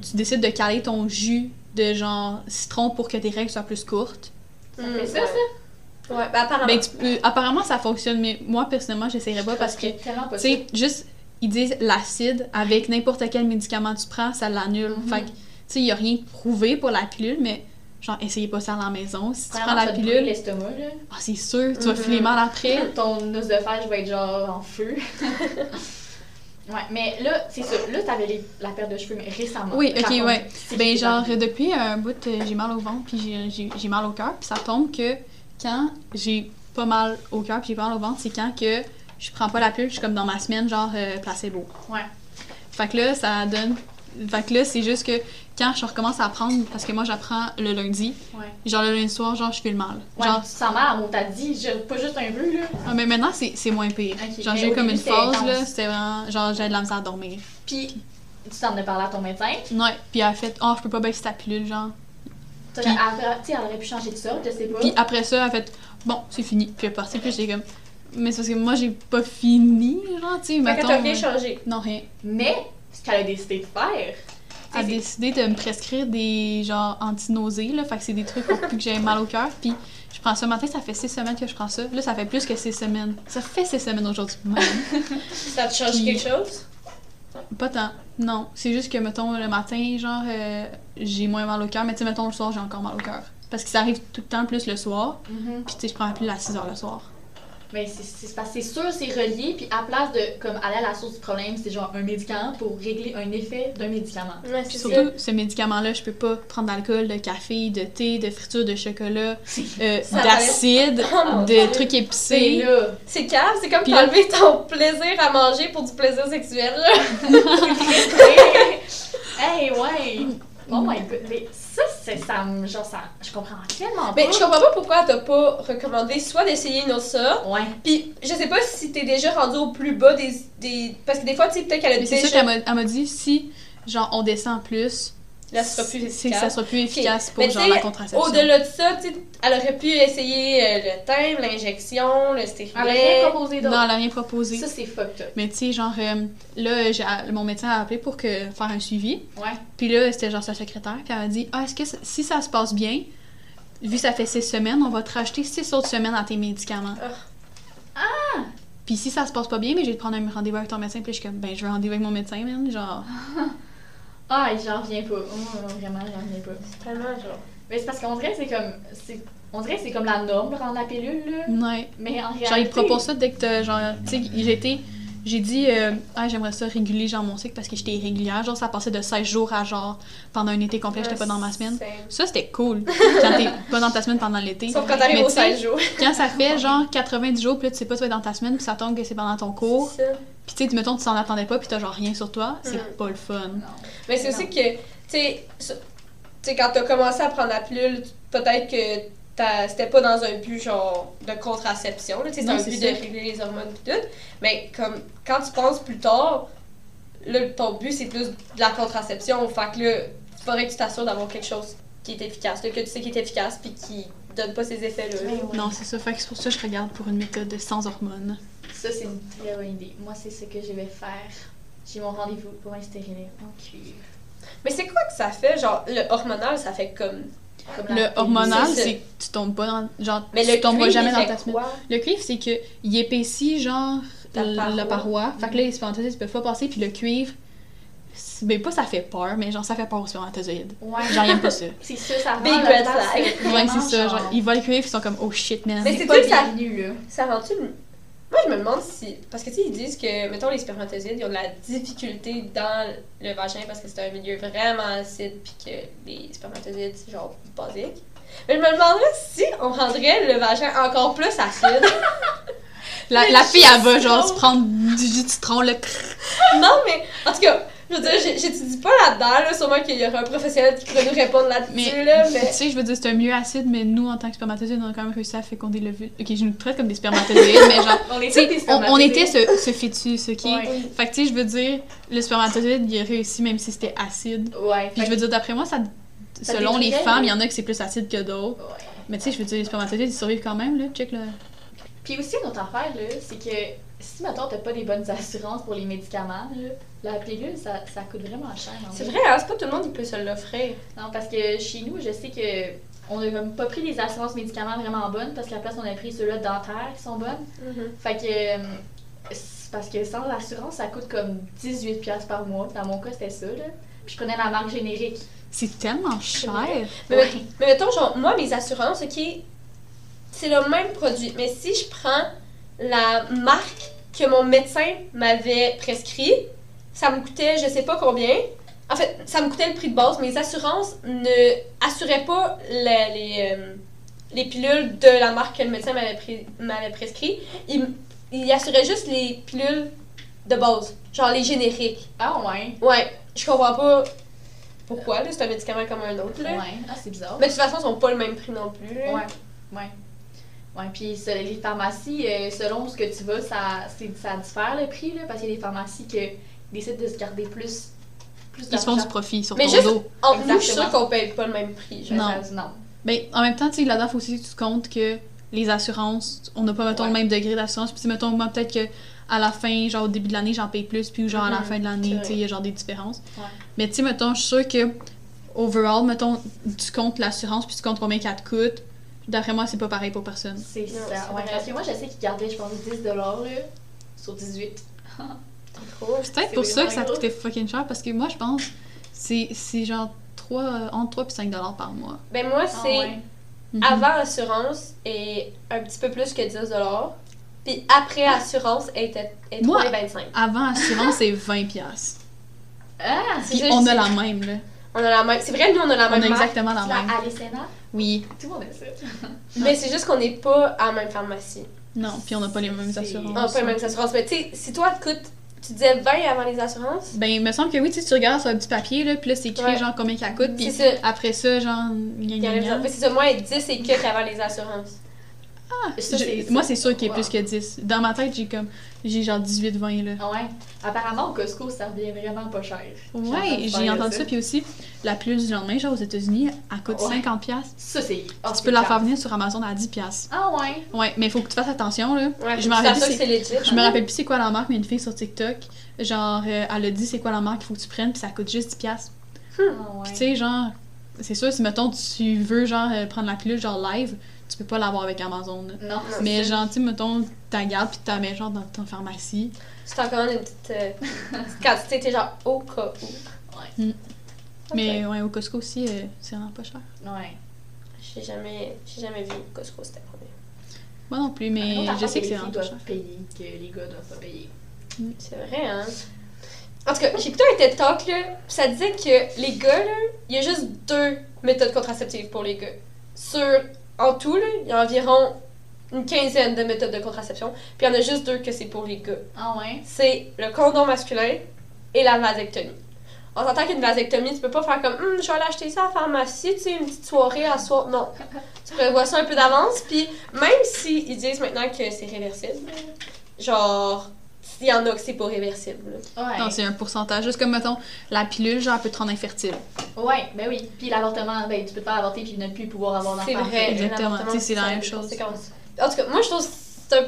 Tu décides de caler ton jus de genre citron pour que tes règles soient plus courtes. Ça Mm, fait ça, ouais. ça? Ouais, bah apparemment. Ben, tu peux- apparemment, ça fonctionne, mais moi, personnellement, j'essaierais pas parce que, C'est tellement pas tu sais, juste, ils disent l'acide, avec n'importe quel médicament tu prends, ça l'annule. Mhm. Fait que, sais, il y a rien de prouvé pour la pilule, mais genre, essayez pas ça à la maison. Si tu prends la pilule, l'estomac, là. ah, c'est sûr, tu vas Mhm. filer mal après. Ton oesophage va être genre en feu. ouais, mais là, c'est ça. Là, t'avais la perte de cheveux, mais récemment. Oui, ok, ouais. Ben, genre, depuis un bout, euh, j'ai mal au ventre, puis j'ai- j'ai j'ai mal au cœur, puis ça tombe que quand j'ai pas mal au cœur, puis j'ai pas mal au ventre, c'est quand que je prends pas la pilule, je suis comme dans ma semaine, genre euh, placebo. Ouais. Fait que là, ça donne. Fait que là, c'est juste que quand je recommence à apprendre, parce que moi j'apprends le lundi, Ouais. genre le lundi soir, genre je fais le mal. Ouais, Genre, tu sens mal, on t'a dit, je- pas juste un peu, là. ah, mais maintenant c'est c'est moins pire. Ok, Genre j'ai comme début, une phase, intense. là, c'était vraiment. Genre j'avais de la misère à dormir. Puis, tu t'en as parlé à ton médecin? Ouais, puis elle a fait, oh, je peux pas baisser ta pilule, genre. Tu sais, elle aurait pu changer de sorte, je sais pas. Puis après ça, elle a fait bon, c'est fini. Puis elle est partie, puis j'étais comme mais c'est parce que moi j'ai pas fini, genre, tu sais, Fait que mettons. t'as rien euh, changé. Non, rien. Mais, ce qu'elle a décidé de faire, Elle a décidé de me prescrire des genre anti-nausées, là, fait que c'est des trucs pour plus que j'ai mal au cœur. Puis je prends ça matin, ça fait six semaines que je prends ça. Là, ça fait plus que six semaines. Ça fait six semaines aujourd'hui. même. Ça te change Puis- quelque chose? Pas tant. Non, c'est juste que, mettons, le matin, genre, euh, j'ai moins mal au cœur, mais tu sais, mettons, le soir, j'ai encore mal au cœur. Parce que ça arrive tout le temps plus le soir. Mhm. Puis tu sais, je prends plus à 6 heures le soir. Mais c'est- c'est parce que c'est sûr, c'est relié, puis à place de comme aller à la source du problème, c'est genre un médicament pour régler un effet d'un médicament. Ouais, Puis c'est surtout, ce médicament-là, je peux pas prendre d'alcool, de café, de thé, de friture, de chocolat, euh, d'acide, Oh de trucs épicés. là. C'est calme, c'est comme t'enlever ton plaisir à manger pour du plaisir sexuel. là. hey, ouais! Oh my god, mais ça, c'est ça, me- genre, ça, je comprends tellement pas. Mais je comprends pas pourquoi elle t'a pas recommandé soit d'essayer une autre sorte, Ouais. puis je sais pas si t'es déjà rendu au plus bas des. des... Parce que des fois, tu sais, peut-être qu'elle a Mais c'est déjà. ça qu'elle m'a- elle m'a dit, si, genre, on descend plus, Là, ce sera plus c'est- efficace. ça sera plus efficace pour, genre, la contraception. Au-delà de ça, tu sais, elle aurait pu essayer euh, le thym, l'injection, le Elle a rien stérilet. proposé Non, d'autre. elle a rien proposé. Ça, c'est fucked up. Mais tu sais, genre, euh, là, j'ai- mon médecin a appelé pour que, faire un suivi. Ouais. Puis là, c'était genre sa secrétaire, puis elle m'a dit Ah, est-ce que ça- si ça se passe bien, vu que ça fait six semaines, on va te rajouter six autres semaines à tes médicaments. Ah. Puis si ça se passe pas bien, mais je vais te prendre un rendez-vous avec ton médecin. Puis je suis comme Ben, je veux un rendez-vous avec mon médecin, man. Genre. Ah, j'en reviens pas. Oh, vraiment, j'en reviens pas. C'est tellement genre. Mais c'est parce qu'on dirait que c'est comme. c'est- On dirait que c'est comme la norme, de rendre la pilule, là. Ouais. Mais en réalité. Genre, ils proposent ça dès que t'as. Genre, tu sais, j'ai été. J'ai dit, euh, ah, j'aimerais ça réguler, genre, mon cycle parce que j'étais irrégulière. Genre, ça passait de 16 jours à genre, pendant un été complet, j'étais pas dans ma semaine. Ça, c'était cool. Quand t'es pas dans ta semaine pendant l'été. Sauf quand t'arrives Mais aux tu sais, 16 jours. Quand ça fait genre 90 jours, puis là, tu sais pas, tu vas être dans ta semaine, puis ça tombe que c'est pendant ton cours. C'est ça. Puis tu sais, mettons, tu t'en attendais pas, puis t'as genre rien sur toi, c'est Mm. pas le fun. Non. Mais c'est aussi que, tu sais, tu sais, quand t'as commencé à prendre la pilule, peut-être que t'as- c'était pas dans un but genre de contraception, là, tu sais, c'est Non, un but ça. de régler les hormones et tout. Mais comme quand tu penses plus tard, là, ton but c'est plus de la contraception. Fait que là, il faudrait que tu t'assures d'avoir quelque chose qui est efficace, là, que tu sais qui est efficace puis qui donne pas ces effets-là. Non, c'est ça. Fait que c'est pour ça que je regarde pour une méthode sans hormones. Ça, c'est une très bonne idée. Moi, c'est ce que je vais faire. J'ai mon rendez-vous pour un stérilet en cuir. Mais c'est quoi que ça fait? Genre, le hormonal, ça fait comme. Le hormonal, c'est que tu tombes pas dans. Genre, Mais tu le tomberas cuivre, jamais dans ta semaine. quoi? Le cuivre, c'est que il épaissit, genre, La paroi. la paroi. Fait que là, les spermatozoïdes, ils peuvent pas passer, puis le cuivre. Ben, pas ça fait peur, mais genre, ça fait peur aux spermatozoïdes. Ouais. Genre, ils aiment pas ça. C'est ça, ça Big red flag. Ouais, c'est ça. Genre, genre, ils voient le cuivre, ils sont comme, oh shit, man. Mais c'est pas ça- bienvenu, là. Ça rend-tu. Moi, je me demande si. Parce que, tu sais, ils disent que, mettons, les spermatozoïdes, ils ont de la difficulté dans le vagin parce que c'est un milieu vraiment acide, puis que les spermatozoïdes, c'est genre basique. Mais je me demanderais si on rendrait le vagin encore plus acide. La, la fille, elle va, genre, se prendre du jus de citron, le non, mais en tout cas, je veux dire, j'ai- j'étudie pas là-dedans, là. Sûrement qu'il y aurait un professionnel qui pourrait nous répondre là-dessus, Mais, là. tu Mais. sais, je veux dire, c'est un milieu acide, mais nous, en tant que spermatozoïdes, on a quand même réussi à féconder le l'ovule. Ok, je nous traite comme des spermatozoïdes, mais genre, On tu était des on, on était spermatozoïdes. ce, ce fœtus, ok? Ouais. Fait que, tu sais, je veux dire, le spermatozoïde, il a réussi même si c'était acide. Ouais. Puis je veux dire, d'après moi, ça, Ça selon les femmes, il y en a que c'est plus acide que d'autres. Ouais. Mais tu sais, je veux dire, les spermatozoïdes, ils survivent quand même, là. Check le. Puis aussi, une autre affaire, là, c'est que si, mettons, t'as pas des bonnes assurances pour les médicaments, là, la pilule, ça, ça coûte vraiment cher. C'est vrai. hein, c'est pas tout le monde qui peut se l'offrir. Non, parce que chez nous, je sais que on a comme pas pris des assurances médicaments vraiment bonnes, parce qu'à la place, on a pris ceux-là dentaires qui sont bonnes. Fait que. euh, parce que sans l'assurance, ça coûte comme 18$ piastres par mois. Dans mon cas, c'était ça, là. Puis je prenais la marque générique. C'est tellement cher. Mais, Ouais. mais mettons, genre, moi, mes assurances, ok, c'est le même produit. Mais si je prends la marque que mon médecin m'avait prescrit, ça me coûtait je sais pas combien. En fait, ça me coûtait le prix de base. Mes assurances ne assuraient pas la- les, euh, les pilules de la marque que le médecin m'avait prescrit. Il, il assurait juste les pilules de base, genre les génériques. Ah ouais. Ouais, je comprends pas pourquoi, là, c'est un médicament comme un autre. Là. Ouais. Ah, c'est bizarre. Mais de toute façon, ils sont pas le même prix non plus. là. Ouais, ouais. Ouais, puis ce- les pharmacies, euh, selon ce que tu vas, ça, c'est- ça diffère le prix, là, parce qu'il y a des pharmacies qui décident de se garder plus, plus Ils se font du profit sur Mais ton juste- dos. Entre nous, je suis sûre qu'on paye pas le même prix. Non. Non. Mais en même temps, tu sais, là-dedans, faut aussi que tu comptes que les assurances, on n'a pas, mettons, Ouais. le même degré d'assurance. Puis, tu sais, mettons, moi, peut-être que à la fin, genre au début de l'année, j'en paye plus, puis genre à la Mhm, fin de l'année, tu sais, il y a genre des différences. Ouais. Mais tu sais, mettons, je suis sûre que, overall, mettons, tu comptes l'assurance, puis tu comptes combien qu'elle te coûte. D'après moi, c'est pas pareil pour personne. C'est ça. Ouais, parce que moi, je sais qu'ils gardaient, je pense, 10 là, sur 18. Trop. C'est peut-être C'est pour ça que ça coûtait fucking cher, parce que moi, je pense, c'est c'est genre 3, entre 3 et 5 dollars par mois. Ben moi, Ah c'est ouais. Mhm. avant assurance et un petit peu plus que 10 Puis après assurance, elle était Moi- 3,25. Avant assurance, c'est 20 piastres. Ah! C'est Puis ça, on a la même, là. On a la même. C'est vrai, nous, on a la On a même marque. exactement la même. Oui. Tout le monde a ça. Mais c'est juste qu'on n'est pas à la même pharmacie. Non, puis on n'a pas les mêmes assurances. On n'a pas les mêmes assurances. Mais tu sais, si toi, écoute, tu disais 20 avant les assurances, Ben, il me semble que oui, tu sais, tu regardes sur un petit papier, là, puis là, c'est écrit, Ouais. genre, combien qu'elle coûte, puis ça. après ça, genre, gna, Il y gna, a les- gna. mais c'est ça, moi, 10 et que avant les assurances. Ça, Je- c'est- moi, c'est sûr qu'il y a Wow. plus que 10. Dans ma tête, j'ai comme, j'ai genre 18-20, là. Ah ouais? Apparemment, au Costco, ça revient vraiment pas cher. Ouais, j'ai entendu ça, puis aussi, la pilule du lendemain, genre, aux États-Unis, elle coûte Ouais. 50 piastres. Ça, c'est. ah, tu peux la faire venir sur Amazon à 10 piastres. Ah ouais? Ouais, mais il faut que tu fasses attention, là. Ouais, je me rappelle plus. Je me rappelle plus c'est quoi la marque, mais une fille sur TikTok, genre, euh, elle a dit c'est quoi la marque qu'il faut que tu prennes, puis ça coûte juste 10 piastres. Ah ouais. Puis tu sais, genre, c'est sûr, si mettons tu veux, genre, euh, prendre la pilule, genre, live, tu peux pas l'avoir avec Amazon, là. Non, Mais genre, tu mettons, t'as garde puis t'as mets genre dans ton pharmacie. Tu t'en commandes une petite, euh, quantité, t'es genre au cas où. Mm. Ok. Mais ouais, au Costco aussi, euh, c'est vraiment pas cher. Ouais. J'ai jamais, j'ai jamais vu Costco, c'était combien. Moi non plus, mais autre je sais que c'est filles vraiment pas cher. payer, que les gars doivent pas payer. C'est vrai, hein? En tout cas, j'ai écouté un TED Talk, là, pis ça disait que les gars, là, il y a juste deux méthodes contraceptives pour les gars. Sur, en tout, là, il y a environ une quinzaine de méthodes de contraception, puis il y en a juste deux que c'est pour les gars. Ah ouais? C'est le condom masculin et la vasectomie. On s'entend qu'une vasectomie, tu peux pas faire comme Hum, je vais aller acheter ça à la pharmacie, tu sais, une petite soirée à soir. Non. Tu prévois ça un peu d'avance, puis même si ils disent maintenant que c'est réversible, genre, il y en a que c'est pas réversible. Ouais. Non, c'est un pourcentage. Juste comme, mettons, la pilule, genre, elle peut te rendre infertile. Ouais, ben oui. Puis l'avortement, ben tu peux te faire avorter puis ne plus pouvoir avoir d'enfant. C'est vrai. Exactement. c'est la même chose. En tout cas, moi, je trouve que c'est un.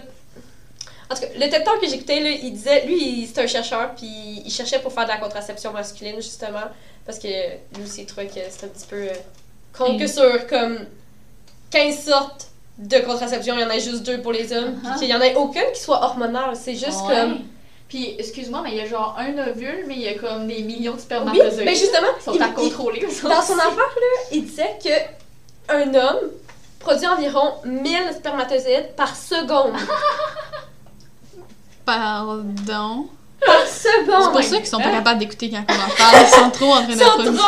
En tout cas, le TED Talk que j'écoutais, là, il disait, lui, c'est un chercheur, puis il cherchait pour faire de la contraception masculine, justement, parce que lui aussi, il trouvait que c'était un petit peu. Euh, Mm. que sur comme 15 sortes de contraception, il y en a juste deux pour les hommes, puis qu'il y en ait aucune qui soit hormonale. C'est juste Ouais. comme. Puis, excuse-moi, mais il y a genre un ovule, mais il y a comme des millions de Oui, spermatozoïdes. mais justement, Ils sont il- à contrôler. Dans son affaire, là, il disait que un homme produit environ 1000 spermatozoïdes par seconde. Pardon. Par C'est pour ça qu'ils sont pas capables d'écouter quand on en parle. Ils sont trop en train Ils sont d'être.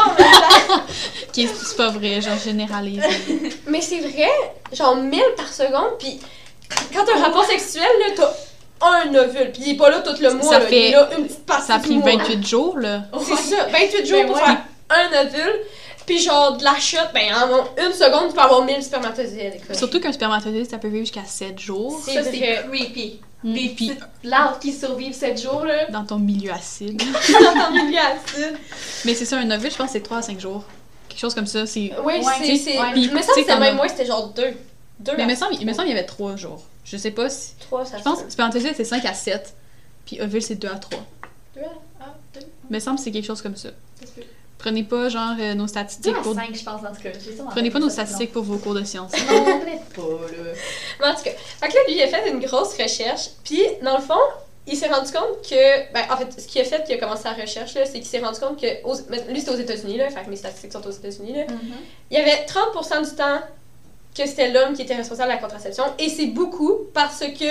Ok, c'est pas vrai, genre, généralise. Mais c'est vrai, genre 1000 par seconde, puis quand t'as un rapport sexuel, là, t'as un ovule, puis il est pas là tout le mois, Ça là, fait- il est là une petite partie Ça a du pris mois. 28 jours, là. C'est ça, 28 jours pour ouais. faire un ovule, puis genre de la chute, ben en une seconde, tu peux avoir 1000 spermatozoïdes. Surtout qu'un spermatozoïde, ça peut vivre jusqu'à 7 jours. C'est Ça, c'est creepy. Mm, Des Puis petites larves qui survivent 7 jours, là. dans ton milieu acide. dans ton milieu acide. Mais c'est ça, un ovule, je pense que c'est 3 à 5 jours. Quelque chose comme ça. C'est... Oui, Ouais, c'est. c'est- sais, que c'était comme- même moins, c'était genre deux. Deux Mais il me semble, qu'il y avait trois jours. Je sais pas si. trois, ça Je se pense que Spermatozoïde, c'est 5 à 7. Puis ovule, c'est 2 à 3. Deux à- ah, deux. Il me semble que c'est quelque chose comme ça. Ça se peut. Prenez pas, genre, euh, nos statistiques à pour... cinq, je pense, en tout cas. La Prenez pas nos statistiques pour vos cours de sciences. Non, peut-être pas, là. Mais en tout cas, fait que là, lui, il a fait une grosse recherche. Puis, dans le fond, il s'est rendu compte que. Ben, en fait, ce qu'il a fait, qu'il a commencé sa recherche, là, c'est qu'il s'est rendu compte que. aux- mais lui, c'était aux États-Unis, là. Fait que mes statistiques sont aux États-Unis, là. Il y avait 30% du temps que c'était l'homme qui était responsable de la contraception. Et c'est beaucoup parce que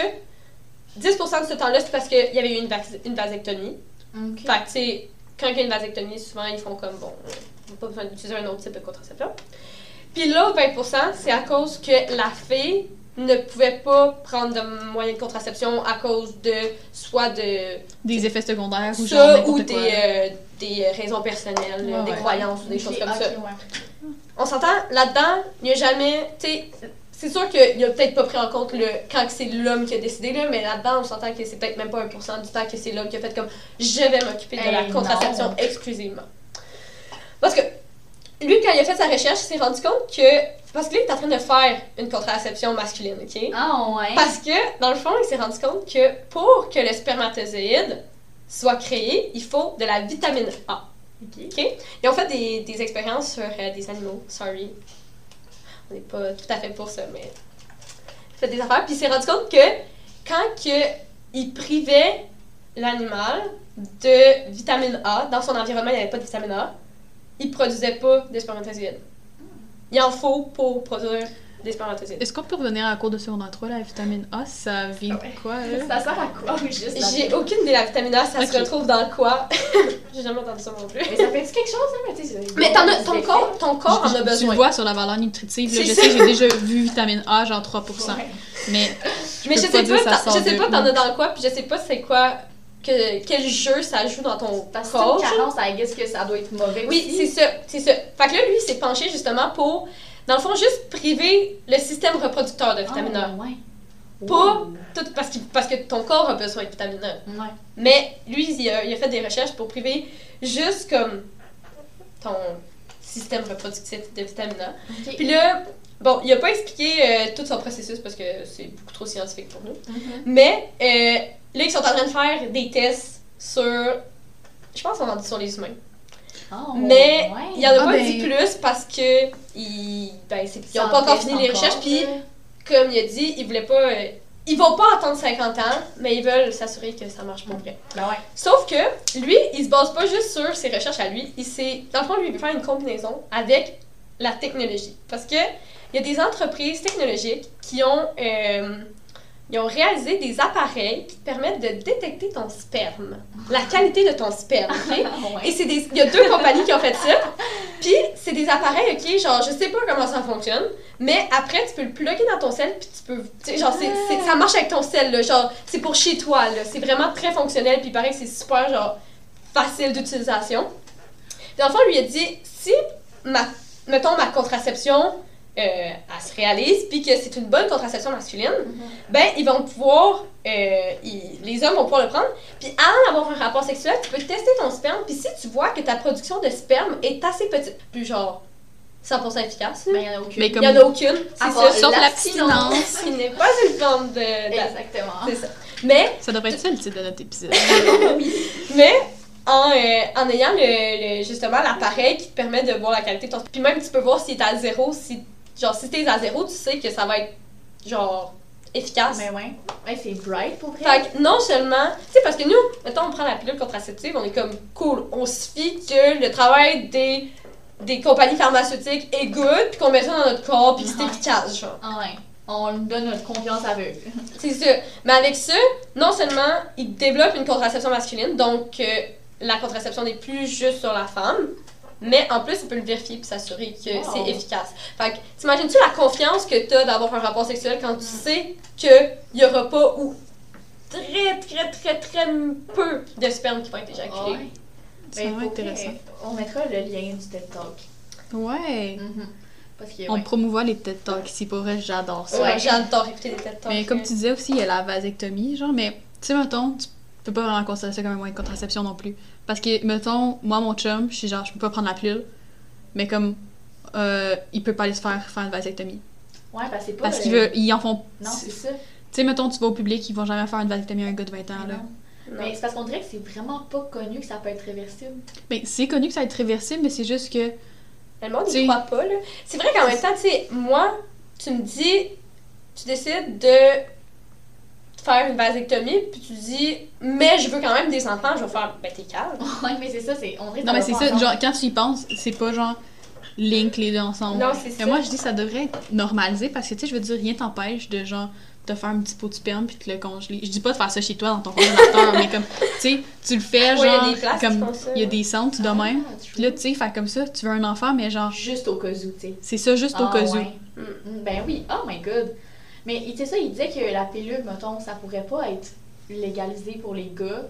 10% de ce temps-là, c'est parce qu'il y avait eu une, une vasectomie. Ok. Fait que, quand il y a une vasectomie, souvent, ils font comme, bon, on n'a pas besoin d'utiliser un autre type de contraception. Puis l'autre 20%, c'est à cause que la fille ne pouvait pas prendre de moyens de contraception à cause de soit de Des effets secondaires ou genre ça ou des, euh, des raisons personnelles, Ouais, des ouais. croyances ou des choses comme ça. ouais. On s'entend, là-dedans, il n'y a jamais, tu sais, c'est sûr qu'il a peut-être pas pris en compte le, quand c'est l'homme qui a décidé, là, mais là-dedans, on s'entend que c'est peut-être même pas 1% du temps que c'est l'homme qui a fait comme je vais m'occuper de la contraception non. exclusivement. Parce que lui, quand il a fait sa recherche, il s'est rendu compte que. Parce que lui, il est en train de faire une contraception masculine, ok? Ah, ouais. Parce que, dans le fond, il s'est rendu compte que pour que le spermatozoïde soit créé, il faut de la vitamine A. Ok. Ils ont fait des, des expériences sur euh, des animaux, sorry. On n'est pas tout à fait pour ça, mais. Fait des affaires, puis il s'est rendu compte que quand que il privait l'animal de vitamine A, dans son environnement, il n'y avait pas de vitamine A, il produisait pas de spermatozoïdes. Il en faut pour produire des spermatozoïdes. Est-ce qu'on peut revenir à la cours de secondaire 3, la vitamine A, ça vient de Ouais. quoi, là? Ça sert à quoi, juste J'ai aucune idée, la vitamine A, ça se retrouve dans quoi? J'ai jamais entendu ça non plus. Mais ça fait-tu quelque chose, hein? Mais tu sais, Mais t'en as, des ton effets. corps, ton corps en Tu- a Tu besoin. le vois sur la valeur nutritive, là, je ça. sais, j'ai déjà vu vitamine A, genre 3%. Ouais. Mais Mais je sais pas ça je sais pas t'en as dans quoi, puis je sais pas c'est quoi, que, quel jeu ça joue dans ton Parce que corps. c'est une carence, guess que ça doit être mauvais Oui, c'est ça, c'est ça. Fait que là, lui, il s'est penché justement pour, dans le fond, juste priver le système reproducteur de vitamine A. Ah, ouais. Pas Oh. tout, parce, que, parce que ton corps a besoin de vitamine A. Ouais. Mais lui, il a, il a fait des recherches pour priver juste comme ton système reproductif de vitamine A. Puis là, bon, il a pas expliqué euh, tout son processus parce que c'est beaucoup trop scientifique pour nous. Mhm. Mais euh, là, ils sont en train de faire des tests sur. Je pense qu'on en dit sur les humains. Oh, Mais ouais. il y en a Ah, pas ben- dit plus parce que ils, ben, ils ont pas encore fini les recherches. Puis, comme il a dit, ils voulaient pas. euh, ils vont pas attendre 50 ans, mais ils veulent s'assurer que ça marche pour vrai. Ben ouais. Sauf que lui, il se base pas juste sur ses recherches à lui. Il s'est, dans le fond, lui, il veut faire une combinaison avec la technologie. Parce que il y a des entreprises technologiques qui ont, euh, ils ont réalisé des appareils qui te permettent de détecter ton sperme, la qualité de ton sperme. ok? Ouais. Et c'est des, il y a deux compagnies qui ont fait ça. Puis c'est des appareils, ok, genre je sais pas comment ça fonctionne, mais après tu peux le plugger dans ton sel puis tu peux, tu sais, genre ça marche avec ton sel là, genre c'est pour chez toi là, c'est vraiment très fonctionnel puis pareil c'est super genre facile d'utilisation. Puis dans le fond lui a dit si ma, mettons ma contraception euh, elle se réalise puis que c'est une bonne contraception masculine, Mhm. ben ils vont pouvoir, euh, ils- les hommes vont pouvoir le prendre. Puis avant d'avoir un rapport sexuel, tu peux tester ton sperme. Puis si tu vois que ta production de sperme est assez petite, plus genre 100% efficace, là, Ben, il y en a aucune. Mais il comme- y en a aucune, c'est ça. Sauf l'abstinence. l'abstinence. qui n'est pas une forme de. de- Exactement. c'est ça. Mais, Ça devrait être ça le titre de notre épisode. mais en, euh, en ayant le, le- justement l'appareil qui te permet de voir la qualité de ton. Puis même tu peux voir s'il est à zéro, si genre si t'es à zéro, tu sais que ça va être genre efficace. Mais ouais. Ouais, c'est bright pour vrai. Fait que non seulement, tu sais, parce que nous, mettons, on prend la pilule contraceptive, on est comme cool, on se fie que le travail des, des compagnies pharmaceutiques est good, puis qu'on met ça dans notre corps, puis que c'est efficace, genre. Ah ouais. On donne notre confiance aveugle. C'est ça. Mais avec ça, non seulement ils développent une contraception masculine, donc euh, la contraception n'est plus juste sur la femme, mais en plus, il peut le vérifier puis s'assurer que Wow. c'est efficace. Fait que, t'imagines-tu la confiance que t'as d'avoir un rapport sexuel quand tu sais qu'il y aura pas ou très, très, très, très peu de sperme qui vont être éjaculés? Ah ouais. C'est Ben, vraiment intéressant. On mettra le lien du TED Talk. Ouais. Parce que, On ouais. promouvoit les TED Talks ici, pour vrai, j'adore ça. Ouais, Ouais. J'adore écouter des têtes Mais comme tu disais aussi, il y a la vasectomie, genre, mais tu sais, mettons, tu peux pas vraiment considérer ça comme un moyen de contraception non plus. Parce que, mettons, moi, mon chum, je suis genre, je peux pas prendre la pilule, mais comme, euh, il peut pas aller se faire faire une vasectomie. Ouais, parce que c'est pas. Parce qu'ils veulent- ils en font. Non, Tu c'est ça. sais, mettons, tu vas au public, ils vont jamais faire une vasectomie à un gars de 20 ans, Mais là. non. Non. Mais c'est parce qu'on dirait que c'est vraiment pas connu que ça peut être réversible. Ben, c'est connu que ça va être réversible, mais c'est juste que. Le monde, il croit pas, là. C'est vrai qu'en même temps, tu sais, moi, tu me dis, tu décides de faire une vasectomie, puis tu dis, mais je veux quand même des enfants, je vais faire, ben t'es calme. ouais, mais c'est ça, c'est. On Non, mais c'est ça, genre, quand tu y penses, c'est pas genre link les deux ensemble. Non, c'est Mais ça. moi, je dis que ça devrait être normalisé parce que, tu sais, je veux dire, rien t'empêche de genre te faire un petit pot de sperme puis te le congeler. Je dis pas de faire ça chez toi dans ton congélateur, mais comme, tu sais, tu le fais Ouais, il y a genre, des comme, il y a des centres de Ah, même. Puis là, tu sais, faire comme ça, tu veux un enfant, mais genre, Juste au cas où, tu sais. c'est ça juste au Ah, cas où. Mm, Ben oui, oh my god. Mais tu sais ça, il disait que la pilule, mettons, ça pourrait pas être légalisé pour les gars.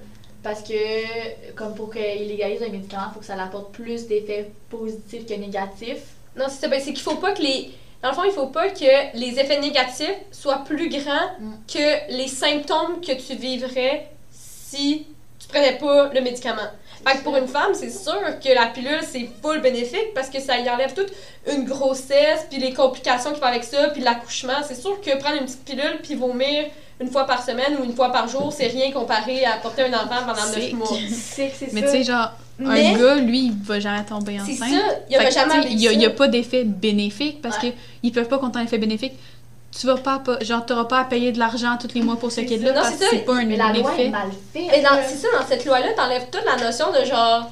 Parce que, comme pour qu'ils légalisent un médicament, il faut que ça apporte plus d'effets positifs que négatifs. Non, c'est ça, ben c'est qu'il faut pas que les. Dans le fond, il faut pas que les effets négatifs soient plus grands Mm. que les symptômes que tu vivrais si tu prenais pas le médicament. Fait que pour une femme, c'est sûr que la pilule, c'est full bénéfique parce que ça y enlève toute une grossesse, puis les complications qui vont avec ça, puis l'accouchement. C'est sûr que prendre une petite pilule puis vomir une fois par semaine ou une fois par jour, c'est rien comparé à porter un enfant pendant C'est- 9 mois. C'est c'est Mais tu sais, genre, Mais un gars, lui, il va jamais tomber c'est enceinte. ça, il jamais il a, ça. il y a pas d'effet bénéfique parce Ouais. que ils peuvent pas compter un effet bénéfique. Tu vas pas, genre, t'auras pas à payer de l'argent tous les mois pour ce C'est kid-là ça. Non, parce c'est que ça. c'est pas un Mais la loi est mal faite. Mais là. c'est ça, dans cette loi-là, t'enlèves toute la notion de genre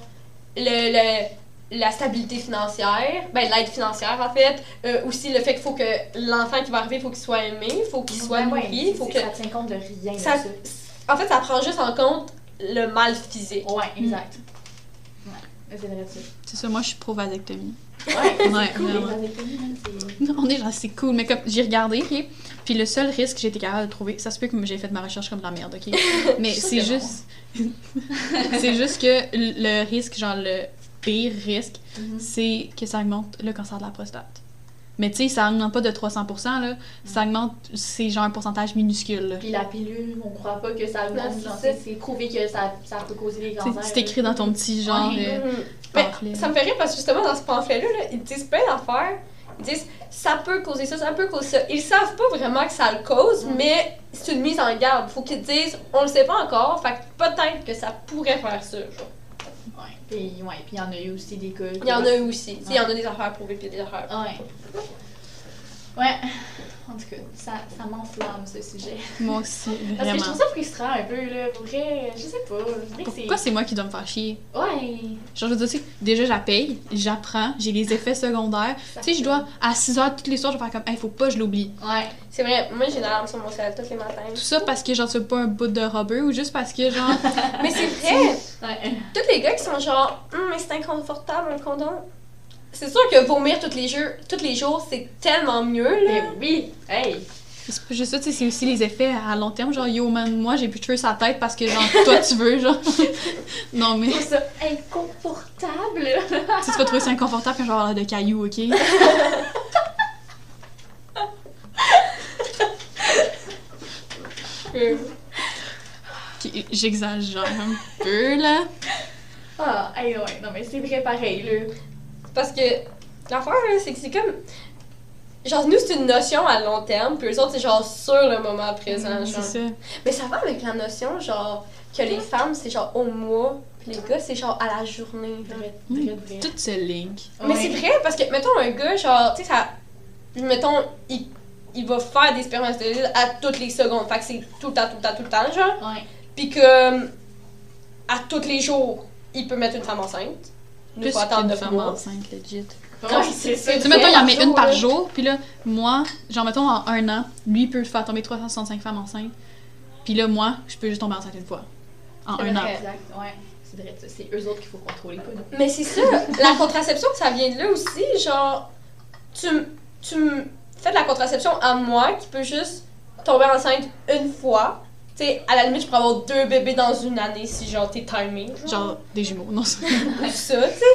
le, le- la stabilité financière, ben l'aide financière en fait, euh, aussi le fait qu'il faut que l'enfant qui va arriver, il faut qu'il soit aimé, il faut qu'il soit Ouais, ouais, nourri, il faut que... Ça tient compte de rien Ça, en fait, ça prend juste en compte le mal physique. Ouais, exact. Ouais, mais c'est vrai ça. C'est ça, moi, je suis pro-vasectomie. Ouais, Ouais, cool, les vasectomies, c'est- On est genre, c'est cool, mais comme j'ai regardé, ok, puis le seul risque que j'ai été capable de trouver, ça se peut que j'ai fait ma recherche comme de la merde, ok, mais c'est juste, c'est juste que le risque, genre le pire risque, Mhm. c'est que ça augmente le cancer de la prostate. Mais tu sais, ça augmente pas de 300%, là, ça augmente, c'est genre un pourcentage minuscule, là. Puis la pilule, on croit pas que ça augmente. c'est prouvé que ça, ça peut causer des cancers. C'est écrit dans ton petit genre Ouais. euh. Mais ça me fait rire parce que justement, dans ce pamphlet-là, là, ils disent plein d'affaires. Ils disent ça peut causer ça, ça peut causer ça. Ils savent pas vraiment que ça le cause, Mm. mais c'est une mise en garde. Faut qu'ils disent on le sait pas encore, fait peut-être que ça pourrait faire ça. genre. Ouais. Puis ouais, il y en a eu aussi des cas. Il y en a eu aussi. Il y en a des affaires prouvées puis des affaires. Ouais. Ouais. En tout cas, ça, ça m'enflamme ce sujet. Moi aussi, Parce que je vraiment. trouve ça frustrant un peu, là. Pour vrai, je sais pas. Je. Pourquoi c'est moi qui dois me faire chier? Ouais. Genre, je veux dire, déjà, paye, j'apprends, j'ai les effets secondaires. Tu sais, je dois, à 6 heures tous les soirs, je vais faire comme, hey, faut pas que je l'oublie. Ouais. C'est vrai, moi j'ai une alarme sur mon sel tous les matins. Tout ça parce que, genre, tu veux pas un bout de rubber ou juste parce que, genre, Mais c'est vrai, Ouais. tous les gars qui sont genre Hum, mais c'est inconfortable un condom. C'est sûr que vomir tous les jours, tous les jours c'est tellement mieux là. Mais oui. Hey. c'est pas juste ça, tu sais, c'est aussi les effets à long terme. Genre, yo, man, moi, j'ai plus de cheveux sur la tête parce que, genre, toi, tu veux, genre. non, mais, trouve ça inconfortable. sais, tu vas trouver ça inconfortable quand je vais avoir l'air de cailloux, ok? Ok, J'exagère un peu, là. Ah, hey, ouais. Non, mais c'est vrai pareil, là. Parce que l'affaire c'est que c'est comme. Genre, nous, c'est une notion à long terme, puis eux autres, c'est genre sur le moment présent. C'est genre. ça. Mais ça va avec la notion, genre, que les femmes, c'est genre au mois, puis les gars, c'est genre à la journée. Vrai, Mm. vrai, vrai. Tout se link. Mais Ouais. c'est vrai, parce que, mettons, un gars, genre, tu sais, ça. Mettons, il, il va faire des spermatozoïdes à toutes les secondes. Fait que c'est tout le temps, tout le temps, tout le temps, genre. Ouais. Puis que. À tous les jours, il peut mettre une femme enceinte. Plus faut attendre qu'une 9 femme enceinte, legit. Ouais, c'est ça. Tu sais, mettons, il en met une par là. jour, puis là, moi, genre, mettons, en un an, lui il peut faire tomber 365 femmes enceintes. Puis là, moi, je peux juste tomber enceinte une fois. En un an. Exact, ouais. C'est vrai. C'est eux autres qu'il faut contrôler, pas nous. Mais c'est ça, la contraception, ça vient de là aussi. Genre, tu, tu me fais de la contraception à moi qui peut juste tomber enceinte une fois. Tu sais, à la limite, je pourrais avoir deux bébés dans une année si genre t'es timé. Genre, des jumeaux, non, ça. Ou ça, tu sais.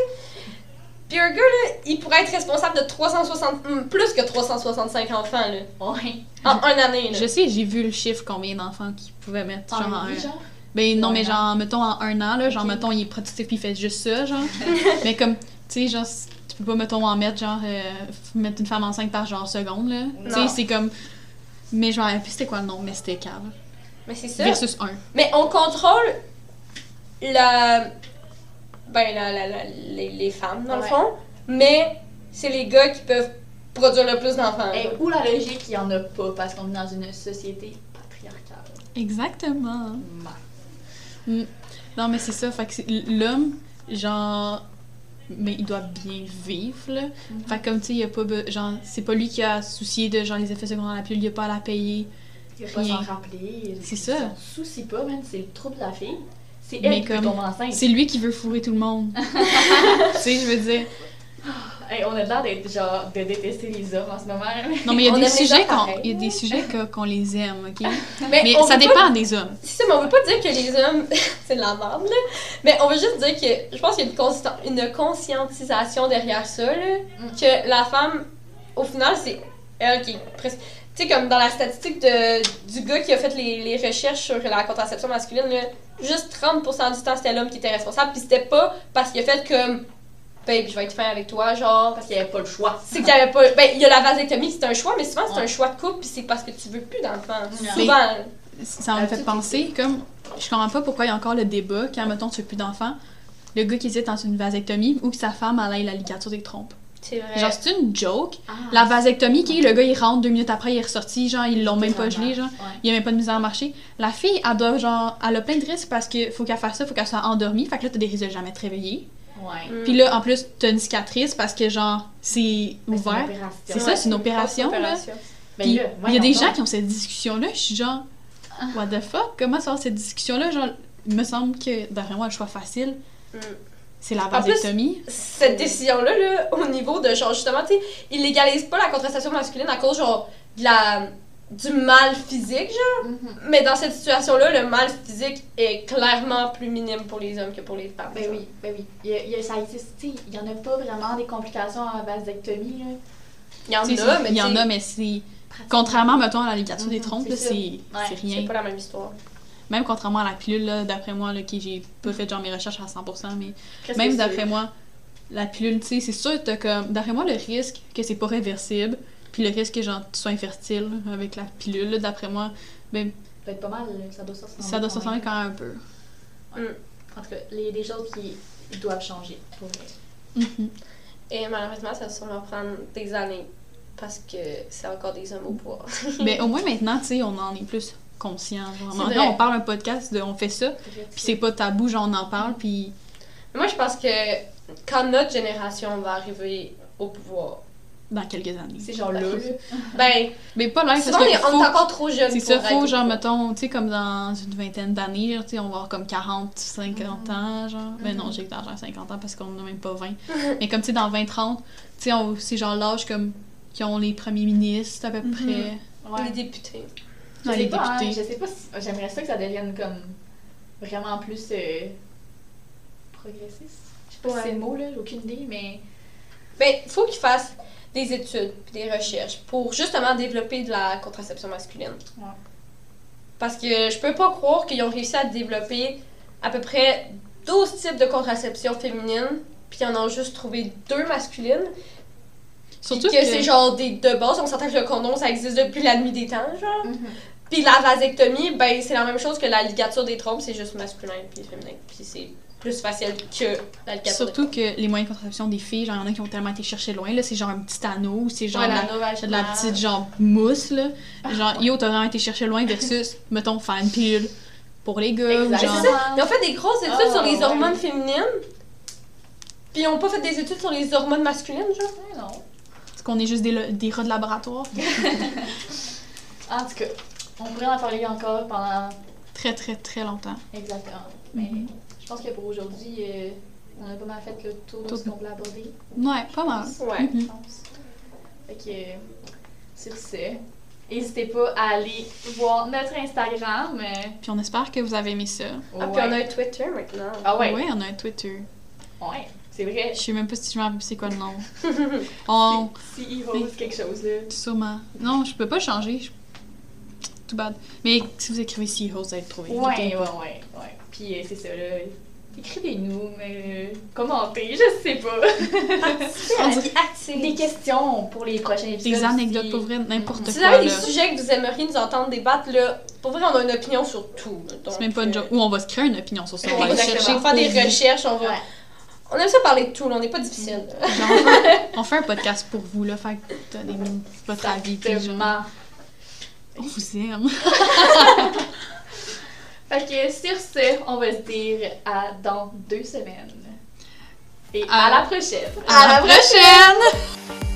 Puis un gars, là, il pourrait être responsable de 360, hum, plus que 365 enfants, là. Ouais. En une année, là. Je sais, j'ai vu le chiffre combien d'enfants qu'ils pouvaient mettre. Genre, en En un... genre? Ben non, Ouais, mais genre, mettons, en un an, là, genre, mettons, il est productif puis il fait juste ça, genre. mais comme, tu sais, genre, tu peux pas, mettons, en mettre, genre, euh, mettre une femme enceinte par genre seconde, là. Tu sais, c'est comme. Mais plus c'était quoi le nom, mais c'était cave. Mais c'est ça. Versus 1. Mais on contrôle la. Ben, la, la, la- les, les femmes, dans le fond. Mais c'est les gars qui peuvent produire le plus d'enfants. Et où la logique, il y en a pas parce qu'on est dans une société patriarcale. Exactement. Ouais. Non, mais c'est ça. Fait que c'est- l'homme, genre. Mais il doit bien vivre, là. Mhm. Fait que comme, tu sais, il y a pas. be- Genre, c'est pas lui qui a soucié de, genre, les effets secondaires de la pilule, il a pas à la payer. Il va pas s'en rappeler. C'est il ça. s'en soucie pas, man. C'est le trouble de la fille. C'est Mais elle qui peut comme- tomber enceinte. C'est lui qui veut fourrer tout le monde. tu sais, je veux dire. Hey, on a l'air d'être genre de détester les hommes en ce moment. Non, mais il y a des sujets qu'on il y a des sujets qu'on les aime, OK? Mais, Mais ça pas- dépend des hommes. C'est ça, mais on veut pas dire que les hommes, c'est de la merde, là. Mais on veut juste dire que je pense qu'il y a une, une conscientisation derrière ça, là. Mm. Que la femme, au final, c'est elle qui est presque. Tu sais, comme dans la statistique de, du gars qui a fait les, les recherches sur la contraception masculine, là, juste 30% du temps, c'était l'homme qui était responsable. Puis c'était pas parce qu'il a fait comme. Babe, je vais être fin avec toi, genre. Parce qu'il n'y avait pas le choix. C'est qu'il y avait pas. Ben, il y a la vasectomie, c'est un choix, mais souvent c'est Ouais. un choix de couple, puis c'est parce que tu veux plus d'enfants. Ouais. Souvent. Ça me Ah, fait penser, comme, je comprends pas pourquoi il y a encore le débat quand, mettons, tu veux plus d'enfants, le gars qui hésite entre une vasectomie ou que sa femme, ait la ligature des trompes. C'est vrai. Genre, c'est une joke. Ah. La vasectomie, qui le gars, il rentre deux minutes après, il est ressorti, genre, ils l'ont même pas gelé, genre. Ouais. Il y a même pas de misère à marcher. La fille, elle doit, genre, elle a plein de risques parce que faut qu'elle fasse ça, faut qu'elle soit endormie. Fait que là, t'as des risques de jamais te réveiller. Ouais. Mm. Puis là, en plus, t'as une cicatrice parce que, genre, c'est Mais c'est une ouvert. opération. C'est ça, c'est une opération, opération. Ben là, il y a des gens qui ont cette discussion-là, je suis genre, what the fuck, comment ça va cette discussion-là? Genre, il me semble que, d'après moi, le choix facile, Mm. C'est la vasectomie. Cette décision-là, là, au niveau de genre, justement, tu sais, ils légalisent pas la contraception masculine à cause, genre, de la, du mal physique, genre. Mhm. Mais dans cette situation-là, le mal physique est clairement plus minime pour les hommes que pour les femmes. Ben genre. oui, ben oui. Il y a, il y a- ça existe, tu sais, il y en a pas vraiment des complications à la vasectomie, là. Il y en a, mais il y en tu sais, a, mais c'est. Contrairement, mettons, à la ligature des Mhm, trompes, c'est ça. c'est Ouais, c'est c'est rien. pas la même histoire. Même contrairement à la pilule, là, d'après moi, là, qui j'ai pas fait genre mes recherches à 100%, mais même d'après moi, la pilule, tu sais, c'est sûr, t'as comme. D'après moi, le risque que c'est pas réversible, puis le risque que genre, tu sois infertile avec la pilule, là, d'après moi, ben, Ça doit être pas mal, ça doit se ressembler. ça doit se quand ressembler même. quand même un peu. En tout cas, il y a des choses qui doivent changer. Pour vrai. Mhm. Et malheureusement, ça va sûrement prendre des années parce que c'est encore des hommes au pouvoir. Mais au moins maintenant, tu sais, on en est plus conscient. Genre. C'est Maintenant, vrai. on parle un podcast de on fait ça, puis c'est pas tabou, genre on en parle, puis Moi, je pense que quand notre génération va arriver au pouvoir, dans quelques années. C'est genre là, là. ben, Mais pas loin, parce souvent, on est, que on est encore trop jeunes c'est ça, faut au genre, mettons, tu sais, comme dans une vingtaine d'années, tu sais, on va avoir comme 40, 50 Mhm. ans, genre. Mais non, Mhm. j'exagère 50 ans parce qu'on n'a même pas 20. Mais comme, tu sais, dans 20, 30, tu sais, on- c'est genre l'âge comme qui ont les premiers ministres, à peu près. Ouais. Les députés. Je sais les pas, hein, je sais pas si. J'aimerais ça que ça devienne comme. Vraiment plus. euh, progressiste. Je sais pas Ouais. si c'est le mot, là, j'ai aucune idée, mais. Ben, faut qu'ils fassent des études puis des recherches pour justement développer de la contraception masculine. Ouais. Parce que je peux pas croire qu'ils ont réussi à développer à peu près 12 types de contraception féminine, puis ils en ont juste trouvé deux masculines. Surtout que, c'est genre des de base, on s'entend que le condom ça existe depuis la nuit des temps, genre. Puis la vasectomie, ben c'est la même chose que la ligature des trompes, c'est juste masculin puis féminin. Puis c'est plus facile que la ligature Surtout que les moyens de contraception des filles, genre, il y en a qui ont tellement été cherchés loin, là, c'est genre un petit anneau, c'est genre Ouais, de la de la petite genre mousse, là. Genre, yo, t'as vraiment été chercher loin versus, mettons, faire une pilule pour les gars, ou genre... Ils ont fait des grosses études Ah, sur les ouais. hormones féminines. Puis ils ont pas fait des études sur les hormones masculines, genre. Ouais, non. Est-ce qu'on est juste des, des rats de laboratoire? En tout cas, on pourrait en parler encore pendant. Très, très, très longtemps. Exactement. Mais Mhm. je pense que pour aujourd'hui, euh, on a pas mal fait le tour de Tout. ce qu'on voulait aborder. Ouais, pas mal. Ouais. Je Mhm. pense. Fait que, sur ce, n'hésitez pas à aller voir notre Instagram. Puis on espère que vous avez aimé ça. Ah, puis on a un Twitter maintenant. Ah ouais. Ouais, on a un Twitter. Ouais, c'est vrai. Je sais même pas si je me rappelle c'est quoi le nom. On... Si CEO, c'est quelque chose, là. Sûrement. Non, je peux pas changer. Je- Tout bad. Mais si vous écrivez Sea Host, vous allez le trouver. Ouais, ouais, ouais, ouais. Puis euh, c'est ça, là. écrivez-nous, mais commentez, je sais pas. Des questions pour les prochains épisodes. Des anecdotes aussi. pour vrai, n'importe Si vous quoi. avez des là. sujets que vous aimeriez nous entendre débattre, là, pour vrai, on a une opinion sur tout. C'est même pas une euh, joke. Ou on va se créer une opinion sur ça. On va Exactement. chercher On va faire des recherches, on va. Ouais. On aime ça parler de tout, là, on n'est pas difficile. Genre, on, fait, un podcast pour vous, là. Fait que donnez-nous votre avis. puis genre, Exactement. On vous aime. Fait que sur ce, on va se dire à dans deux semaines. Et À- à la prochaine. À la prochaine!